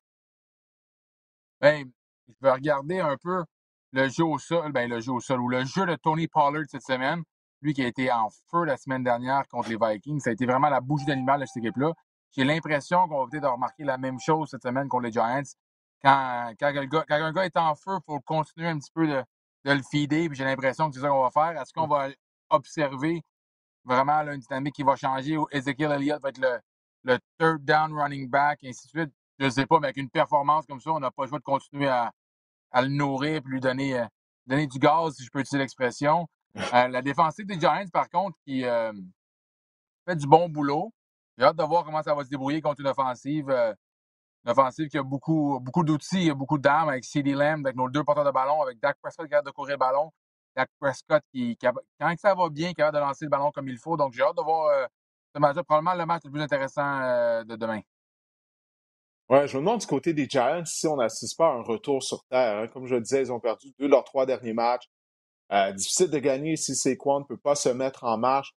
Bien, je vais regarder un peu le jeu au sol, ben, le jeu au sol, ou le jeu de Tony Pollard cette semaine. Lui qui a été en feu la semaine dernière contre les Vikings. Ça a été vraiment la bouche d'animal de cette équipe-là. J'ai l'impression qu'on va peut-être remarquer la même chose cette semaine contre les Giants. Quand, quand, un gars est en feu, il faut continuer un petit peu de, le feeder. J'ai l'impression que c'est ça qu'on va faire. Est-ce qu'on va observer vraiment une dynamique qui va changer où Ezekiel Elliott va être le, third down running back, et ainsi de suite? Je ne sais pas, mais avec une performance comme ça, on n'a pas le choix de continuer à, le nourrir et lui donner, euh, donner du gaz, si je peux utiliser l'expression. Euh, la défensive des Giants, par contre, qui euh, fait du bon boulot. J'ai hâte de voir comment ça va se débrouiller contre une offensive. Une offensive qui a beaucoup, beaucoup d'outils, beaucoup d'armes avec CD Lamb, avec nos deux porteurs de ballon, avec Dak Prescott qui a de courir le ballon. Dak Prescott qui, quand ça va bien, qui a de lancer le ballon comme il faut. Donc j'ai hâte de voir Probablement le match le plus intéressant euh, de demain. Ouais, je me demande du côté des Giants si on n'assiste pas à un retour sur terre. Hein. Comme je le disais, ils ont perdu deux de leurs trois derniers matchs. difficile de gagner si Saquon ne peut pas se mettre en marche.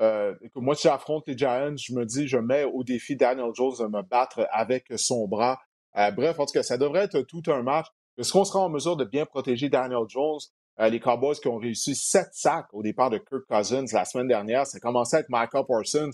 Euh, moi, si j'affronte les Giants, je me dis, je mets au défi Daniel Jones de me battre avec son bras. Euh, bref, en tout cas, ça devrait être tout un match. Est-ce qu'on sera en mesure de bien protéger Daniel Jones? Euh, les Cowboys qui ont réussi sept sacs au départ de Kirk Cousins la semaine dernière, ça commençait avec Michael Parsons.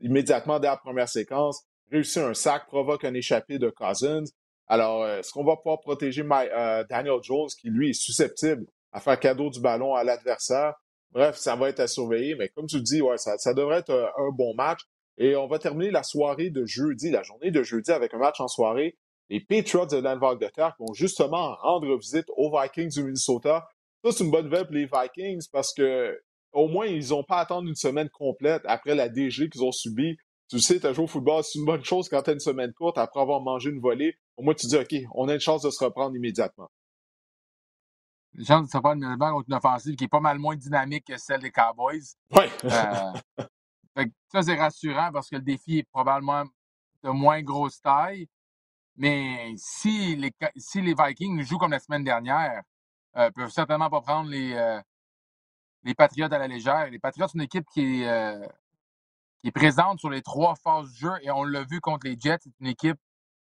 Immédiatement dès la première séquence, réussit un sac, provoque un échappé de Cousins. Alors, est-ce qu'on va pouvoir protéger Daniel Jones, qui lui est susceptible à faire cadeau du ballon à l'adversaire? Bref, ça va être à surveiller, mais comme tu dis, ouais, ça, devrait être un, bon match. Et on va terminer la soirée de jeudi, la journée de jeudi, avec un match en soirée. les Patriots de l'Angleterre qui vont justement rendre visite aux Vikings du Minnesota. Ça, c'est une bonne nouvelle pour les Vikings parce que au moins, ils n'ont pas à attendre une semaine complète après la DG qu'ils ont subie. Tu sais, tu as joué au football, c'est une bonne chose quand tu as une semaine courte après avoir mangé une volée. Au moins, tu dis, OK, on a une chance de se reprendre immédiatement. Une chance de se reprendre immédiatement contre une offensive qui est pas mal moins dynamique que celle des Cowboys. Oui. euh, ça, c'est rassurant parce que le défi est probablement de moins grosse taille. Mais si les, si les Vikings jouent comme la semaine dernière, euh, peuvent certainement pas prendre les, euh, les Patriotes à la légère. Les Patriots, c'est une équipe qui est, euh, qui est présente sur les trois phases du jeu et on l'a vu contre les Jets. C'est une équipe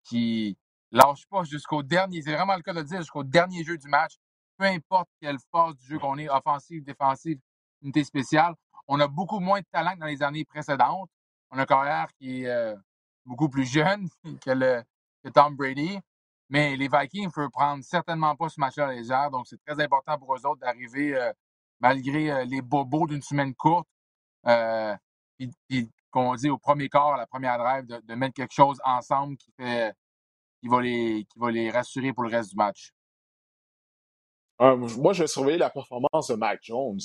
qui lâche pas jusqu'au dernier. C'est vraiment le cas de dire jusqu'au dernier jeu du match. Peu importe quelle phase du jeu qu'on est, offensive, défensive, unité spéciale. On a beaucoup moins de talent que dans les années précédentes. On a un carrière qui est euh, beaucoup plus jeune le, que Tom Brady. Mais les Vikings ne peuvent prendre certainement pas ce match-là légère. Donc, c'est très important pour eux autres d'arriver euh, malgré euh, les bobos d'une semaine courte, euh, qu'on dit au premier quart, à la première drive, de, mettre quelque chose ensemble qui fait qui va les qui va les rassurer pour le reste du match. Euh, moi, je vais surveiller la performance de Mac Jones.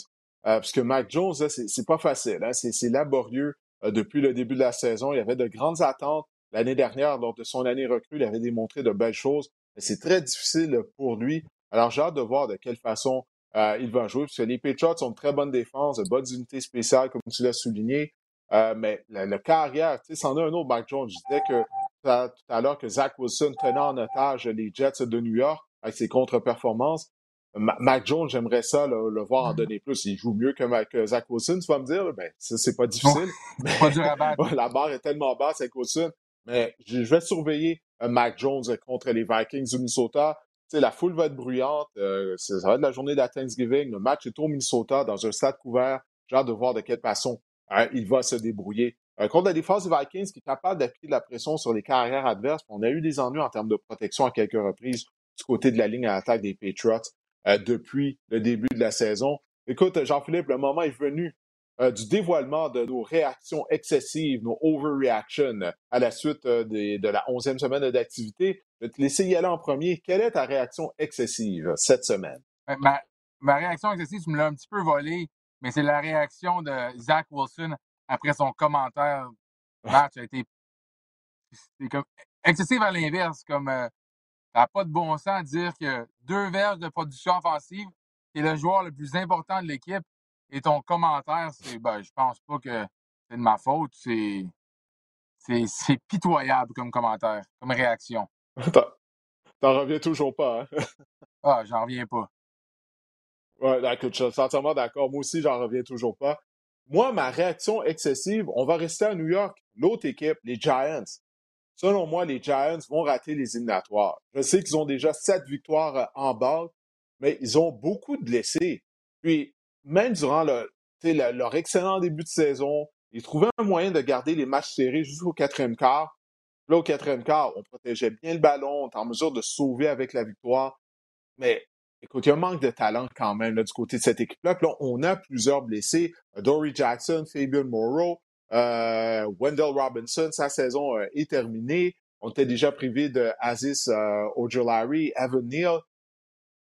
parce que Mac Jones, c'est pas facile. Hein? C'est laborieux depuis le début de la saison. Il y avait de grandes attentes l'année dernière. Lors de son année recrue, il avait démontré de belles choses. Mais c'est très difficile pour lui. Alors, j'ai hâte de voir de quelle façon euh, il va jouer, parce que les Patriots ont une très bonne défense, de bonnes unités spéciales, comme tu l'as souligné. Euh, mais le, carrière, tu sais, c'en a un autre, Mac Jones. Je disais que tout à l'heure que Zach Wilson tenait en otage les Jets de New York avec ses contre-performances. Mac Jones, j'aimerais ça le voir en mm-hmm. donner plus. Il joue mieux que, Zach Wilson, tu vas me dire. Ben, c'est pas difficile. pas dur à la barre est tellement basse avec Wilson. Mais je vais surveiller euh, Mac Jones contre les Vikings du Minnesota la foule va être bruyante. Euh, ça va être la journée de la Thanksgiving. Le match est au Minnesota, dans un stade couvert. J'ai hâte de voir de quelle façon hein, il va se débrouiller. Euh, contre la défense des Vikings, qui est capable d'appliquer de la pression sur les carrières adverses, on a eu des ennuis en termes de protection à quelques reprises du côté de la ligne à l'attaque des Patriots euh, depuis le début de la saison. Écoute, Jean-Philippe, le moment est venu euh, du dévoilement de nos réactions excessives, nos overreactions à la suite euh, de la onzième semaine d'activité. Je vais te laisser y aller en premier. Quelle est ta réaction excessive cette semaine? Euh, ma, réaction excessive, tu me l'as un petit peu volée, mais c'est la réaction de Zach Wilson après son commentaire match a été comme, excessive à l'inverse, comme n'a pas de bon sens de dire que deux verges de production offensive, c'est le joueur le plus important de l'équipe et ton commentaire, c'est ben, je pense pas que c'est de ma faute. C'est. C'est pitoyable comme commentaire, comme réaction. T'en reviens toujours pas, hein? ah, j'en reviens pas. Ouais, d'accord, je suis entièrement d'accord. Moi aussi, j'en reviens toujours pas. Moi, ma réaction excessive, on va rester à New York. L'autre équipe, les Giants. Selon moi, les Giants vont rater les éliminatoires. Je sais qu'ils ont déjà sept victoires euh, en bas, mais ils ont beaucoup de blessés. Puis, même durant leur excellent début de saison, ils trouvaient un moyen de garder les matchs serrés jusqu'au quatrième quart. Là, au quatrième quart, on protégeait bien le ballon, on était en mesure de sauver avec la victoire. Mais écoute, il y a un manque de talent quand même du côté de cette équipe-là. Puis là, on a plusieurs blessés. Dory Jackson, Fabian Morrow, euh, Wendell Robinson, sa saison euh, est terminée. On était déjà privé de Aziz euh, Evan Neal.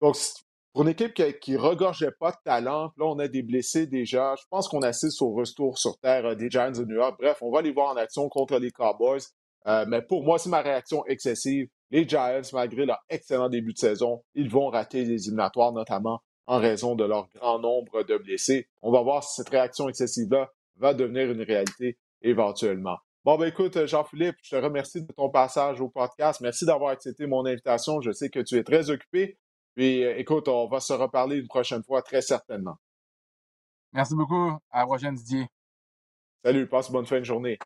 Donc, pour une équipe qui, ne regorgeait pas de talent, là, on a des blessés déjà. Je pense qu'on assiste au retour sur terre euh, des Giants de New York. Bref, on va les voir en action contre les Cowboys. Euh, mais pour moi, c'est ma réaction excessive. Les Giants, malgré leur excellent début de saison, ils vont rater les éliminatoires, notamment en raison de leur grand nombre de blessés. On va voir si cette réaction excessive-là va devenir une réalité éventuellement. Bon, ben écoute, Jean-Philippe, je te remercie de ton passage au podcast. Merci d'avoir accepté mon invitation. Je sais que tu es très occupé. Puis euh, écoute, on va se reparler une prochaine fois, très certainement. Merci beaucoup. À la prochaine, Didier. Salut, passe une bonne fin de journée.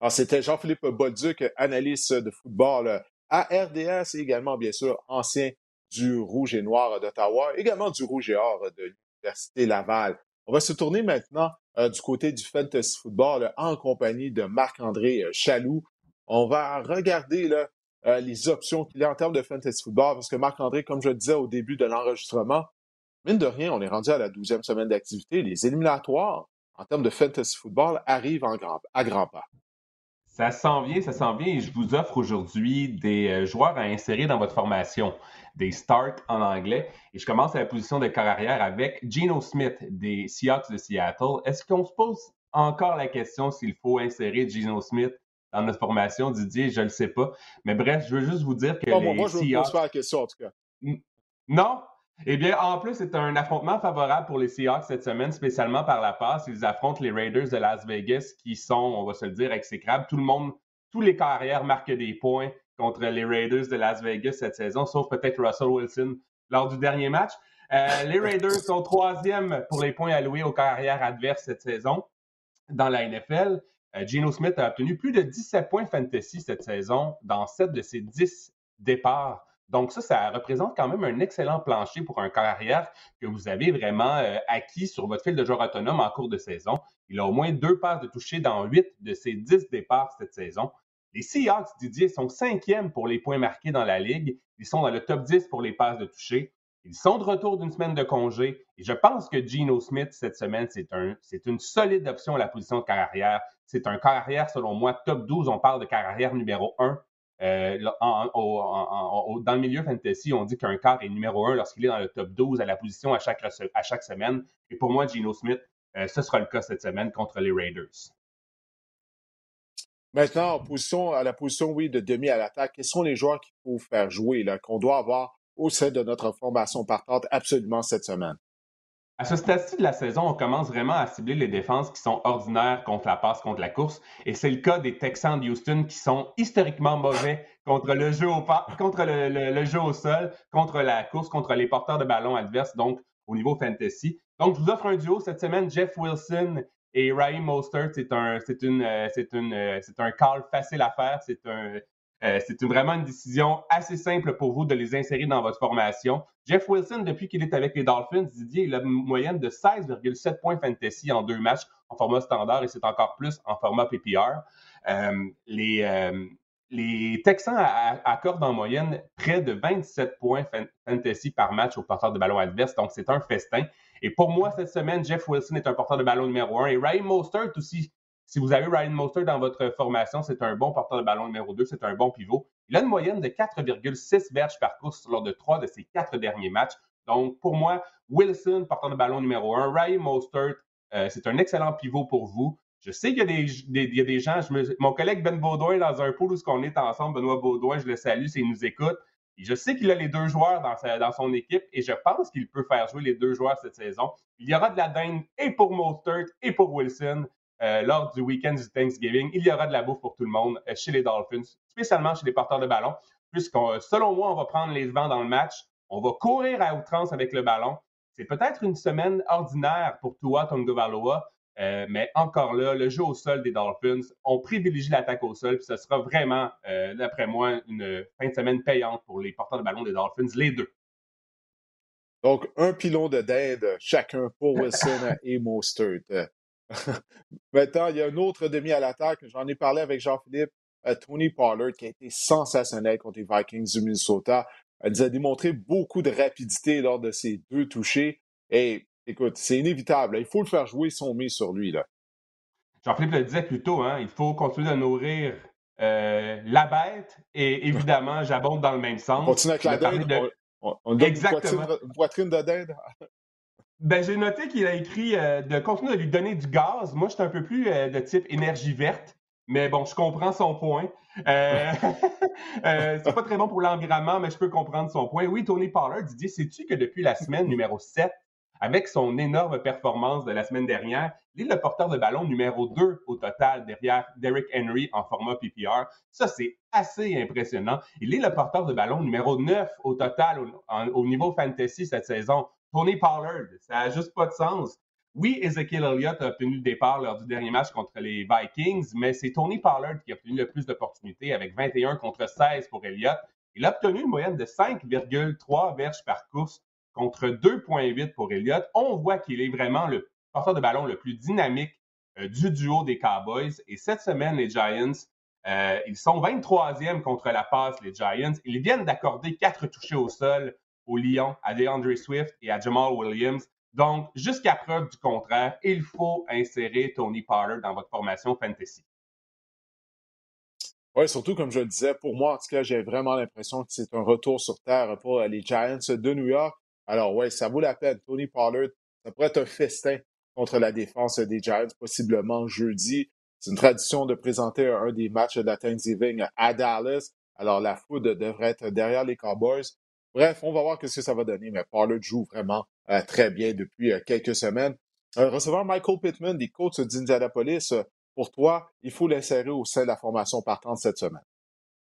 Alors, c'était Jean-Philippe Bolduc, analyste de football à RDS et également, bien sûr, ancien du Rouge et Noir d'Ottawa, également du Rouge et Or de l'Université Laval. On va se tourner maintenant euh, du côté du fantasy football en compagnie de Marc-André Chaloux. On va regarder là, euh, les options qu'il a en termes de fantasy football, parce que Marc-André, comme je le disais au début de l'enregistrement, mine de rien, on est rendu à la douzième semaine d'activité. Les éliminatoires, en termes de fantasy football, arrivent en grand, à grands pas. Ça s'en vient, ça s'en vient et je vous offre aujourd'hui des euh, joueurs à insérer dans votre formation, des starts en anglais. Et je commence à la position de carrière avec Geno Smith des Seahawks de Seattle. Est-ce qu'on se pose encore la question s'il faut insérer Geno Smith dans notre formation, Didier? Je ne le sais pas. Mais bref, je veux juste vous dire que. les moi, je la question en tout cas. Non? Eh bien, en plus, c'est un affrontement favorable pour les Seahawks cette semaine, spécialement par la passe. Ils affrontent les Raiders de Las Vegas, qui sont, on va se le dire, exécrables. Tout le monde, tous les carrières marquent des points contre les Raiders de Las Vegas cette saison, sauf peut-être Russell Wilson lors du dernier match. Euh, les Raiders sont troisième pour les points alloués aux carrières adverses cette saison dans la NFL. Euh, Geno Smith a obtenu plus de 17 points fantasy cette saison dans 7 de ses 10 départs donc ça, ça représente quand même un excellent plancher pour un carrière que vous avez vraiment euh, acquis sur votre fil de joueur autonome en cours de saison. Il a au moins deux passes de toucher dans huit de ses dix départs cette saison. Les Seahawks, Didier, sont cinquièmes pour les points marqués dans la ligue. Ils sont dans le top 10 pour les passes de toucher. Ils sont de retour d'une semaine de congé et je pense que Geno Smith, cette semaine, c'est un, une solide option à la position de carrière. C'est un carrière, selon moi, top 12. On parle de carrière numéro 1 euh, dans le milieu fantasy, on dit qu'un quart est numéro un lorsqu'il est dans le top 12 à la position à chaque, semaine. Et pour moi, Geno Smith, euh, ce sera le cas cette semaine contre les Raiders. Maintenant, en à la position, oui, de demi à l'attaque, quels sont les joueurs qu'il faut faire jouer, qu'on doit avoir au sein de notre formation partante absolument cette semaine? À ce stade-ci de la saison, on commence vraiment à cibler les défenses qui sont ordinaires contre la passe, contre la course. Et c'est le cas des Texans de Houston qui sont historiquement mauvais contre le jeu au, contre le, jeu au sol, contre la course, contre les porteurs de ballon adverses, donc au niveau fantasy. Donc, je vous offre un duo cette semaine, Jeff Wilson et Ryan Mostert. C'est un, c'est une, euh, c'est une, euh, c'est un call facile à faire. C'est un, euh, c'est vraiment une décision assez simple pour vous de les insérer dans votre formation. Jeff Wilson, depuis qu'il est avec les Dolphins, Didier, il a une moyenne de 16,7 points fantasy en deux matchs en format standard et c'est encore plus en format PPR. Euh, les, euh, les Texans accordent en moyenne près de 27 points fantasy par match aux porteurs de ballon adverse, donc c'est un festin. Et pour moi, cette semaine, Jeff Wilson est un porteur de ballon numéro un et Ryan Mostert aussi si vous avez Ryan Mostert dans votre formation, c'est un bon porteur de ballon numéro 2, c'est un bon pivot. Il a une moyenne de 4,6 verges par course lors de trois de ses quatre derniers matchs. Donc, pour moi, Wilson, porteur de ballon numéro 1, Ryan Mostert, euh, c'est un excellent pivot pour vous. Je sais qu'il y a des, y a des gens, mon collègue Ben Baudouin, dans un pool où on est ensemble, Benoît Baudouin, je le salue s'il nous écoute. je sais qu'il a les deux joueurs dans, dans son équipe et je pense qu'il peut faire jouer les deux joueurs cette saison. Il y aura de la dinde et pour Mostert et pour Wilson. Euh, lors du week-end du Thanksgiving. Il y aura de la bouffe pour tout le monde euh, chez les Dolphins, spécialement chez les porteurs de ballon, puisqu'on, selon moi, on va prendre les devants dans le match. On va courir à outrance avec le ballon. C'est peut-être une semaine ordinaire pour Tua Tongovaloa, euh, mais encore là, le jeu au sol des Dolphins, on privilégie l'attaque au sol, puis ce sera vraiment, d'après moi, une fin de semaine payante pour les porteurs de ballon des Dolphins, les deux. Donc, un pilon de dinde chacun pour Wilson et Mostert. Maintenant, il y a un autre demi à l'attaque. J'en ai parlé avec Jean-Philippe. Euh, Tony Pollard, qui a été sensationnel contre les Vikings du Minnesota. Elle nous a démontré beaucoup de rapidité lors de ses deux touchés. Et écoute, c'est inévitable. Il faut le faire jouer si on met sur lui. Jean-Philippe le disait plus tôt, hein, il faut continuer de nourrir euh, la bête et évidemment, j'abonde dans le même sens. On continue avec la dinde. On, Exactement. Une poitrine, de dinde. Ben, j'ai noté qu'il a écrit euh, de continuer de lui donner du gaz. Moi, je suis un peu plus euh, de type énergie verte, mais bon, je comprends son point. Euh, c'est pas très bon pour l'environnement, mais je peux comprendre son point. Oui, Tony Pollard, Didier, sais-tu que depuis la semaine numéro 7, avec son énorme performance de la semaine dernière, il est le porteur de ballon numéro 2 au total derrière Derrick Henry en format PPR. Ça, c'est assez impressionnant. Il est le porteur de ballon numéro 9 au total au niveau fantasy cette saison. Tony Pollard, ça n'a juste pas de sens. Oui, Ezekiel Elliott a obtenu le départ lors du dernier match contre les Vikings, mais c'est Tony Pollard qui a obtenu le plus d'opportunités avec 21 contre 16 pour Elliott. Il a obtenu une moyenne de 5,3 verges par course contre 2,8 pour Elliott. On voit qu'il est vraiment le porteur de ballon le plus dynamique euh, du duo des Cowboys. Et cette semaine, les Giants, euh, ils sont 23e contre la passe, les Giants. Ils viennent d'accorder quatre touchés au sol au Lyon, à DeAndre Swift et à Jamal Williams. Donc, jusqu'à preuve du contraire, il faut insérer Tony Potter dans votre formation fantasy. Oui, surtout comme je le disais, pour moi, en tout cas, j'ai vraiment l'impression que c'est un retour sur terre pour les Giants de New York. Alors, oui, ça vaut la peine. Tony Pollard, ça pourrait être un festin contre la défense des Giants, possiblement jeudi. C'est une tradition de présenter un des matchs de la Thanksgiving à Dallas. Alors, la foudre devrait être derrière les Cowboys. Bref, on va voir ce que ça va donner, mais Pollard joue vraiment euh, très bien depuis euh, quelques semaines. Euh, receveur Michael Pittman des Colts d'Indianapolis, pour toi, il faut l'insérer au sein de la formation partante cette semaine.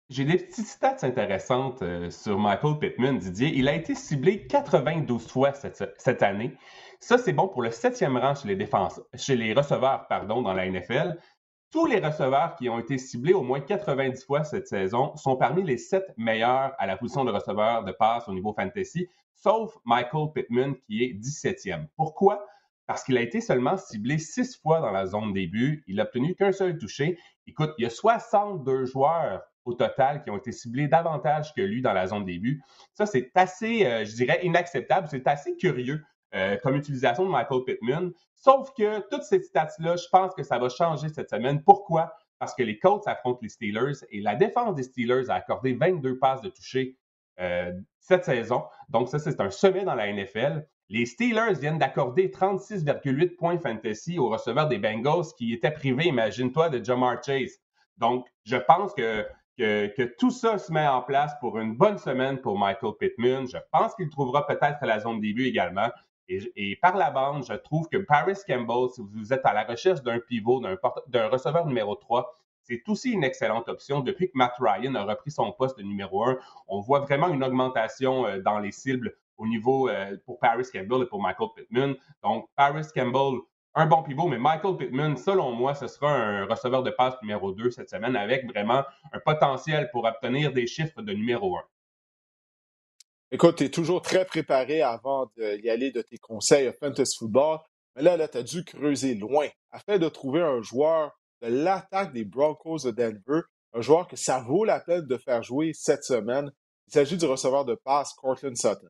J'ai des petites stats intéressantes sur Michael Pittman, Didier. Il a été ciblé 92 fois cette, année. Ça, c'est bon pour le septième rang chez les, chez les receveurs pardon, dans la NFL. Tous les receveurs qui ont été ciblés au moins 90 fois cette saison sont parmi les sept meilleurs à la position de receveur de passe au niveau fantasy, sauf Michael Pittman qui est 17e. Pourquoi? Parce qu'il a été seulement ciblé six fois dans la zone début. Il n'a obtenu qu'un seul touché. Écoute, il y a 62 joueurs au total qui ont été ciblés davantage que lui dans la zone début. Ça, c'est assez, euh, je dirais, inacceptable. C'est assez curieux euh, comme utilisation de Michael Pittman. Sauf que toutes ces stats-là, je pense que ça va changer cette semaine. Pourquoi? Parce que les Colts affrontent les Steelers et la défense des Steelers a accordé 22 passes de toucher euh, cette saison. Donc, ça, c'est un sommet dans la NFL. Les Steelers viennent d'accorder 36,8 points fantasy au receveur des Bengals qui était privé, imagine-toi, de Jamar Chase. Donc, je pense que, que, que, tout ça se met en place pour une bonne semaine pour Michael Pittman. Je pense qu'il trouvera peut-être la zone début également. Et, par la bande, je trouve que Paris Campbell, si vous êtes à la recherche d'un pivot, d'un receveur numéro 3, c'est aussi une excellente option. Depuis que Matt Ryan a repris son poste de numéro 1, on voit vraiment une augmentation euh, dans les cibles au niveau euh, pour Paris Campbell et pour Michael Pittman. Donc, Paris Campbell, un bon pivot, mais Michael Pittman, selon moi, ce sera un receveur de passe numéro 2 cette semaine avec vraiment un potentiel pour obtenir des chiffres de numéro 1. Écoute, tu es toujours très préparé avant d'y aller de tes conseils à Fantasy Football. Mais là, là tu as dû creuser loin afin de trouver un joueur de l'attaque des Broncos de Denver, un joueur que ça vaut la peine de faire jouer cette semaine. Il s'agit du receveur de passe, Cortland Sutton.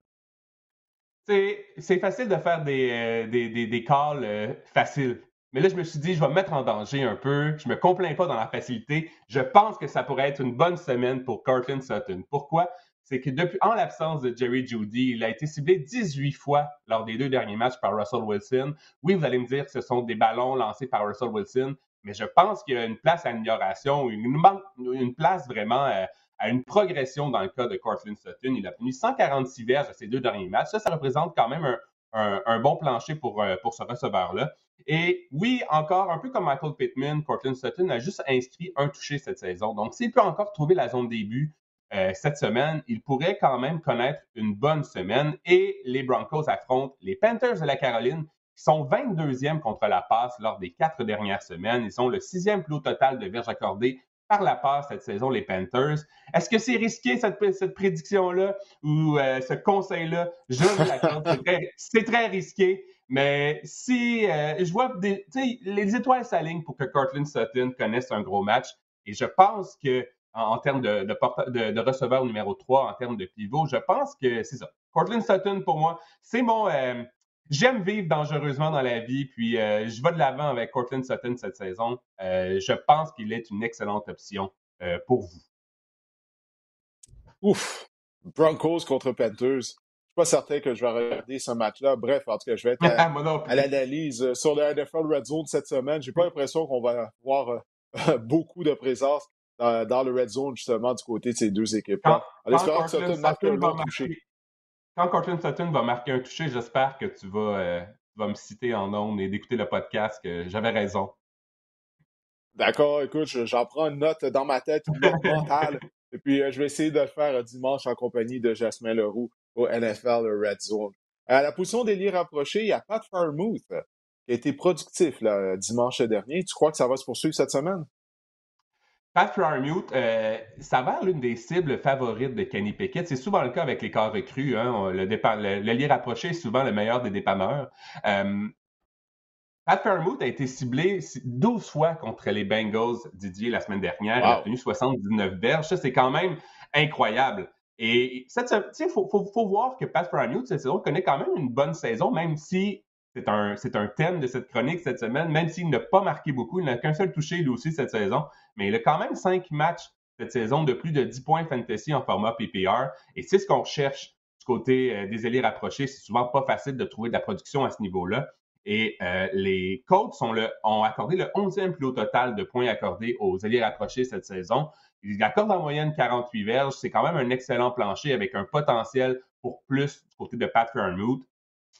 C'est facile de faire des, euh, des, des, calls euh, faciles. Mais là, je me suis dit, je vais me mettre en danger un peu. Je ne me complains pas dans la facilité. Je pense que ça pourrait être une bonne semaine pour Cortland Sutton. Pourquoi? C'est que depuis, en l'absence de Jerry Judy, il a été ciblé 18 fois lors des deux derniers matchs par Russell Wilson. Oui, vous allez me dire que ce sont des ballons lancés par Russell Wilson, mais je pense qu'il y a une place à amélioration, une, place vraiment euh, à, une progression dans le cas de Cortland Sutton. Il a obtenu 146 verges à ses deux derniers matchs. Ça, ça représente quand même un, bon plancher pour, euh, pour ce receveur-là. Et oui, encore un peu comme Michael Pittman, Cortland Sutton a juste inscrit un touché cette saison. Donc, s'il peut encore trouver la zone début, euh, cette semaine, il pourrait quand même connaître une bonne semaine et les Broncos affrontent les Panthers de la Caroline qui sont 22e contre la passe lors des quatre dernières semaines. Ils ont le sixième plus total de verges accordées par la passe cette saison, les Panthers. Est-ce que c'est risqué cette, prédiction-là? Ou euh, ce conseil-là? Je vous l'accorde, c'est très, risqué. Mais si euh, je vois des, les étoiles s'alignent pour que Cortland Sutton connaisse un gros match, et je pense que en, termes de, de, receveur numéro 3, en termes de pivot. Je pense que c'est ça. Cortland Sutton, pour moi, c'est mon. Euh, j'aime vivre dangereusement dans la vie, puis euh, je vais de l'avant avec Cortland Sutton cette saison. Euh, je pense qu'il est une excellente option pour vous. Ouf! Broncos contre Panthers. Je suis pas certain que je vais regarder ce match-là. Bref, en tout cas, je vais être à, l'analyse sur le NFL Red Zone cette semaine. J'ai pas l'impression qu'on va avoir beaucoup de présence dans, le red zone, justement, du côté de ces deux équipes. Quand, quand Sutton marque un. Quand Cortland Sutton va marquer un toucher, j'espère que tu vas, euh, vas me citer en ondes et d'écouter le podcast, que j'avais raison. D'accord, écoute, j'en prends une note dans ma tête, une note mentale. Et puis, euh, je vais essayer de le faire euh, dimanche en compagnie de Jasmin Leroux au NFL Red Zone. À la position des rapprochés, il y a Pat Farmouth qui a été productif là, dimanche dernier. Tu crois que ça va se poursuivre cette semaine? Pat Fryermuth euh, ça va l'une des cibles favorites de Kenny Pickett. C'est souvent le cas avec les corps recrues. Hein. Le, le, lit rapproché est souvent le meilleur des dépanneurs. Euh, Pat Fairmouth a été ciblé 12 fois contre les Bengals Didier la semaine dernière. Il a obtenu 79 verges. Ça, c'est quand même incroyable. Et il faut, faut, voir que Pat Fairmouth, cette saison, connaît quand même une bonne saison, même si c'est un, thème de cette chronique cette semaine, même s'il n'a pas marqué beaucoup, il n'a qu'un seul touché lui aussi cette saison, mais il a quand même cinq matchs cette saison de plus de 10 points fantasy en format PPR. Et c'est ce qu'on recherche du côté euh, des alliés rapprochés. C'est souvent pas facile de trouver de la production à ce niveau-là. Et euh, les Colts ont accordé le 11e plus haut total de points accordés aux alliés rapprochés cette saison. Ils accordent en moyenne 48 verges. C'est quand même un excellent plancher avec un potentiel pour plus du côté de Pat Fairmouth.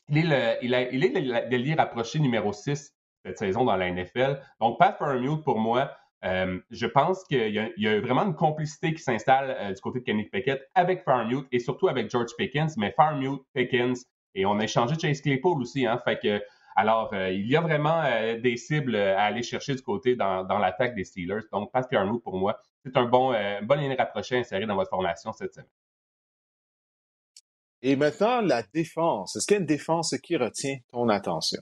Il est, le, il, a, il est rapproché numéro 6 cette saison dans la NFL. Donc, Pat Fairmouth, pour moi, euh, je pense qu'il y, a vraiment une complicité qui s'installe euh, du côté de Kenny Pickett avec Farmute et surtout avec George Pickens, mais Farmute, Pickens, et on a échangé Chase Claypool aussi, hein, fait que alors, euh, il y a vraiment des cibles à aller chercher du côté dans, l'attaque des Steelers. Donc, Pat Farmute, pour moi, c'est un bon, bon ligne rapproché inséré dans votre formation cette semaine. Et maintenant, la défense. Est-ce qu'il y a une défense qui retient ton attention?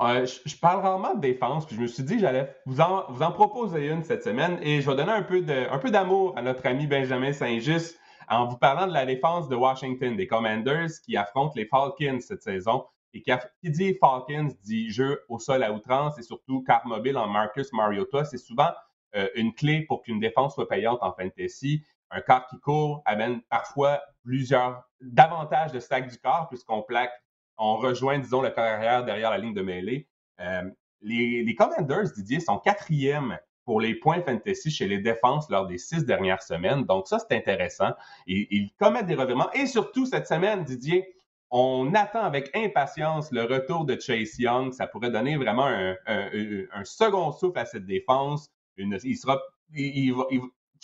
Euh, je, parle rarement de défense, puis je me suis dit que j'allais vous en, vous en proposer une cette semaine et je vais donner un peu, d'amour à notre ami Benjamin Saint-Just en vous parlant de la défense de Washington, des Commanders qui affrontent les Falcons cette saison. Et qui, dit Falcons dit jeu au sol à outrance et surtout car mobile en Marcus Mariota. C'est souvent euh, une clé pour qu'une défense soit payante en fantasy. Un quart qui court amène parfois plusieurs, davantage de stacks du corps puisqu'on plaque on rejoint, disons, le carrière derrière la ligne de mêlée. Euh, les, Commanders, Didier, sont quatrièmes pour les points fantasy chez les défenses lors des six dernières semaines. Donc, ça, c'est intéressant. ils commettent des revirements. Et surtout, cette semaine, Didier, on attend avec impatience le retour de Chase Young. Ça pourrait donner vraiment un, second souffle à cette défense. il sera, il,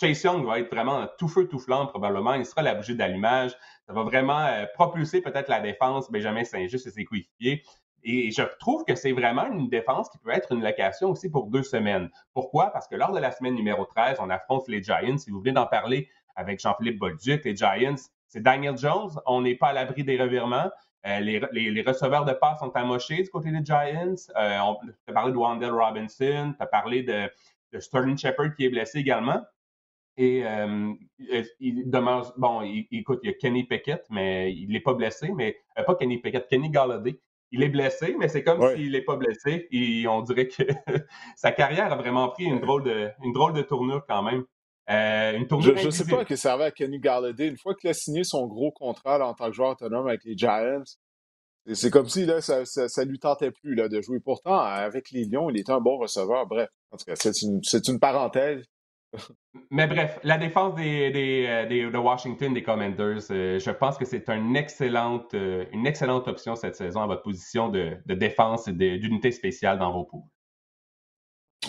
Chase Young va être vraiment tout feu, tout flamme probablement. Il sera la bougie d'allumage. Ça va vraiment euh, propulser peut-être la défense Benjamin Saint-Just et ses coéquipiers. Et je trouve que c'est vraiment une défense qui peut être une location aussi pour deux semaines. Pourquoi? Parce que lors de la semaine numéro 13, on affronte les Giants. Si vous venez d'en parler avec Jean-Philippe Bolduc, les Giants, c'est Daniel Jones. On n'est pas à l'abri des revirements. Euh, les, receveurs de passe sont amochés du côté des Giants. Euh, on, tu as parlé de Wandell Robinson, tu as parlé de, de Sterling Shepard qui est blessé également. Et euh, il demeure, bon, il, écoute, il y a Kenny Pickett, mais il n'est pas blessé, mais euh, pas Kenny Pickett, Kenny Galladay. Il est blessé, mais c'est comme s'il n'est pas blessé. Et on dirait que sa carrière a vraiment pris une drôle de, une drôle de tournure quand même. Euh, une tournure je ne sais pas à qui servait à Kenny Galladay. Une fois qu'il a signé son gros contrat en tant que joueur autonome avec les Giants, c'est comme si là, ça, ça, lui tentait plus là, de jouer. Pourtant, avec les Lions, il était un bon receveur. Bref, en tout cas, c'est une, une parenthèse. Mais bref, la défense des, euh, de Washington, des Commanders, euh, je pense que c'est une excellente, euh, une excellente option cette saison à votre position de, défense et d'unité spéciale dans vos poules.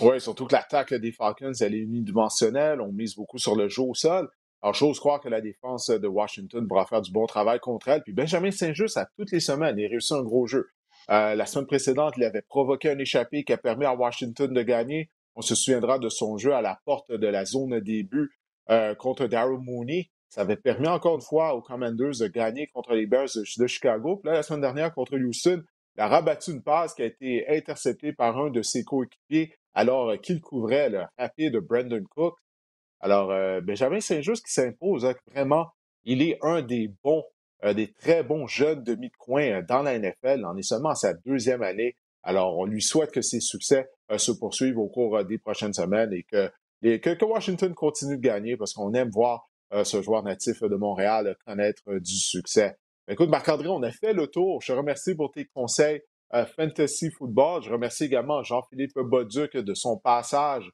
Oui, surtout que l'attaque des Falcons, elle est unidimensionnelle. On mise beaucoup sur le jeu au sol. Alors, j'ose croire que la défense de Washington pourra faire du bon travail contre elle. Puis Benjamin Saint-Just, à toutes les semaines, il réussit un gros jeu. la semaine précédente, il avait provoqué un échappé qui a permis à Washington de gagner. On se souviendra de son jeu à la porte de la zone début euh, contre Daryl Mooney. Ça avait permis encore une fois aux Commanders de gagner contre les Bears de, Chicago. Puis là, la semaine dernière, contre Houston, il a rabattu une passe qui a été interceptée par un de ses coéquipiers alors qu'il couvrait le rapide de Brandon Cook. Alors, euh, Benjamin Saint-Just qui s'impose, hein, vraiment, il est un des bons, euh, des très bons jeunes demi de coin dans la NFL. On est seulement à sa deuxième année. Alors, on lui souhaite que ses succès euh, se poursuivent au cours euh, des prochaines semaines et que, que, Washington continue de gagner parce qu'on aime voir euh, ce joueur natif de Montréal connaître du succès. Écoute, Marc-André, on a fait le tour. Je te remercie pour tes conseils Fantasy Football. Je remercie également Jean-Philippe Boduc de son passage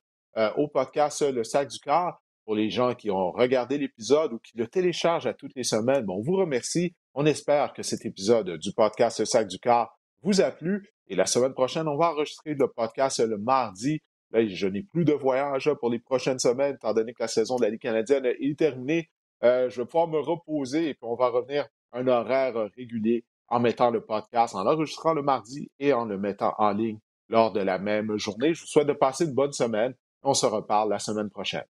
au podcast Le Sac du Cœur. Pour les gens qui ont regardé l'épisode ou qui le téléchargent à toutes les semaines, on vous remercie. On espère que cet épisode du podcast Le Sac du Cœur vous a plu. Et la semaine prochaine, on va enregistrer le podcast le mardi. Là, je n'ai plus de voyage pour les prochaines semaines, étant donné que la saison de la Ligue canadienne est terminée. Euh, je vais pouvoir me reposer et puis on va revenir à un horaire régulier en mettant le podcast, en l'enregistrant le mardi et en le mettant en ligne lors de la même journée. Je vous souhaite de passer une bonne semaine. On se reparle la semaine prochaine.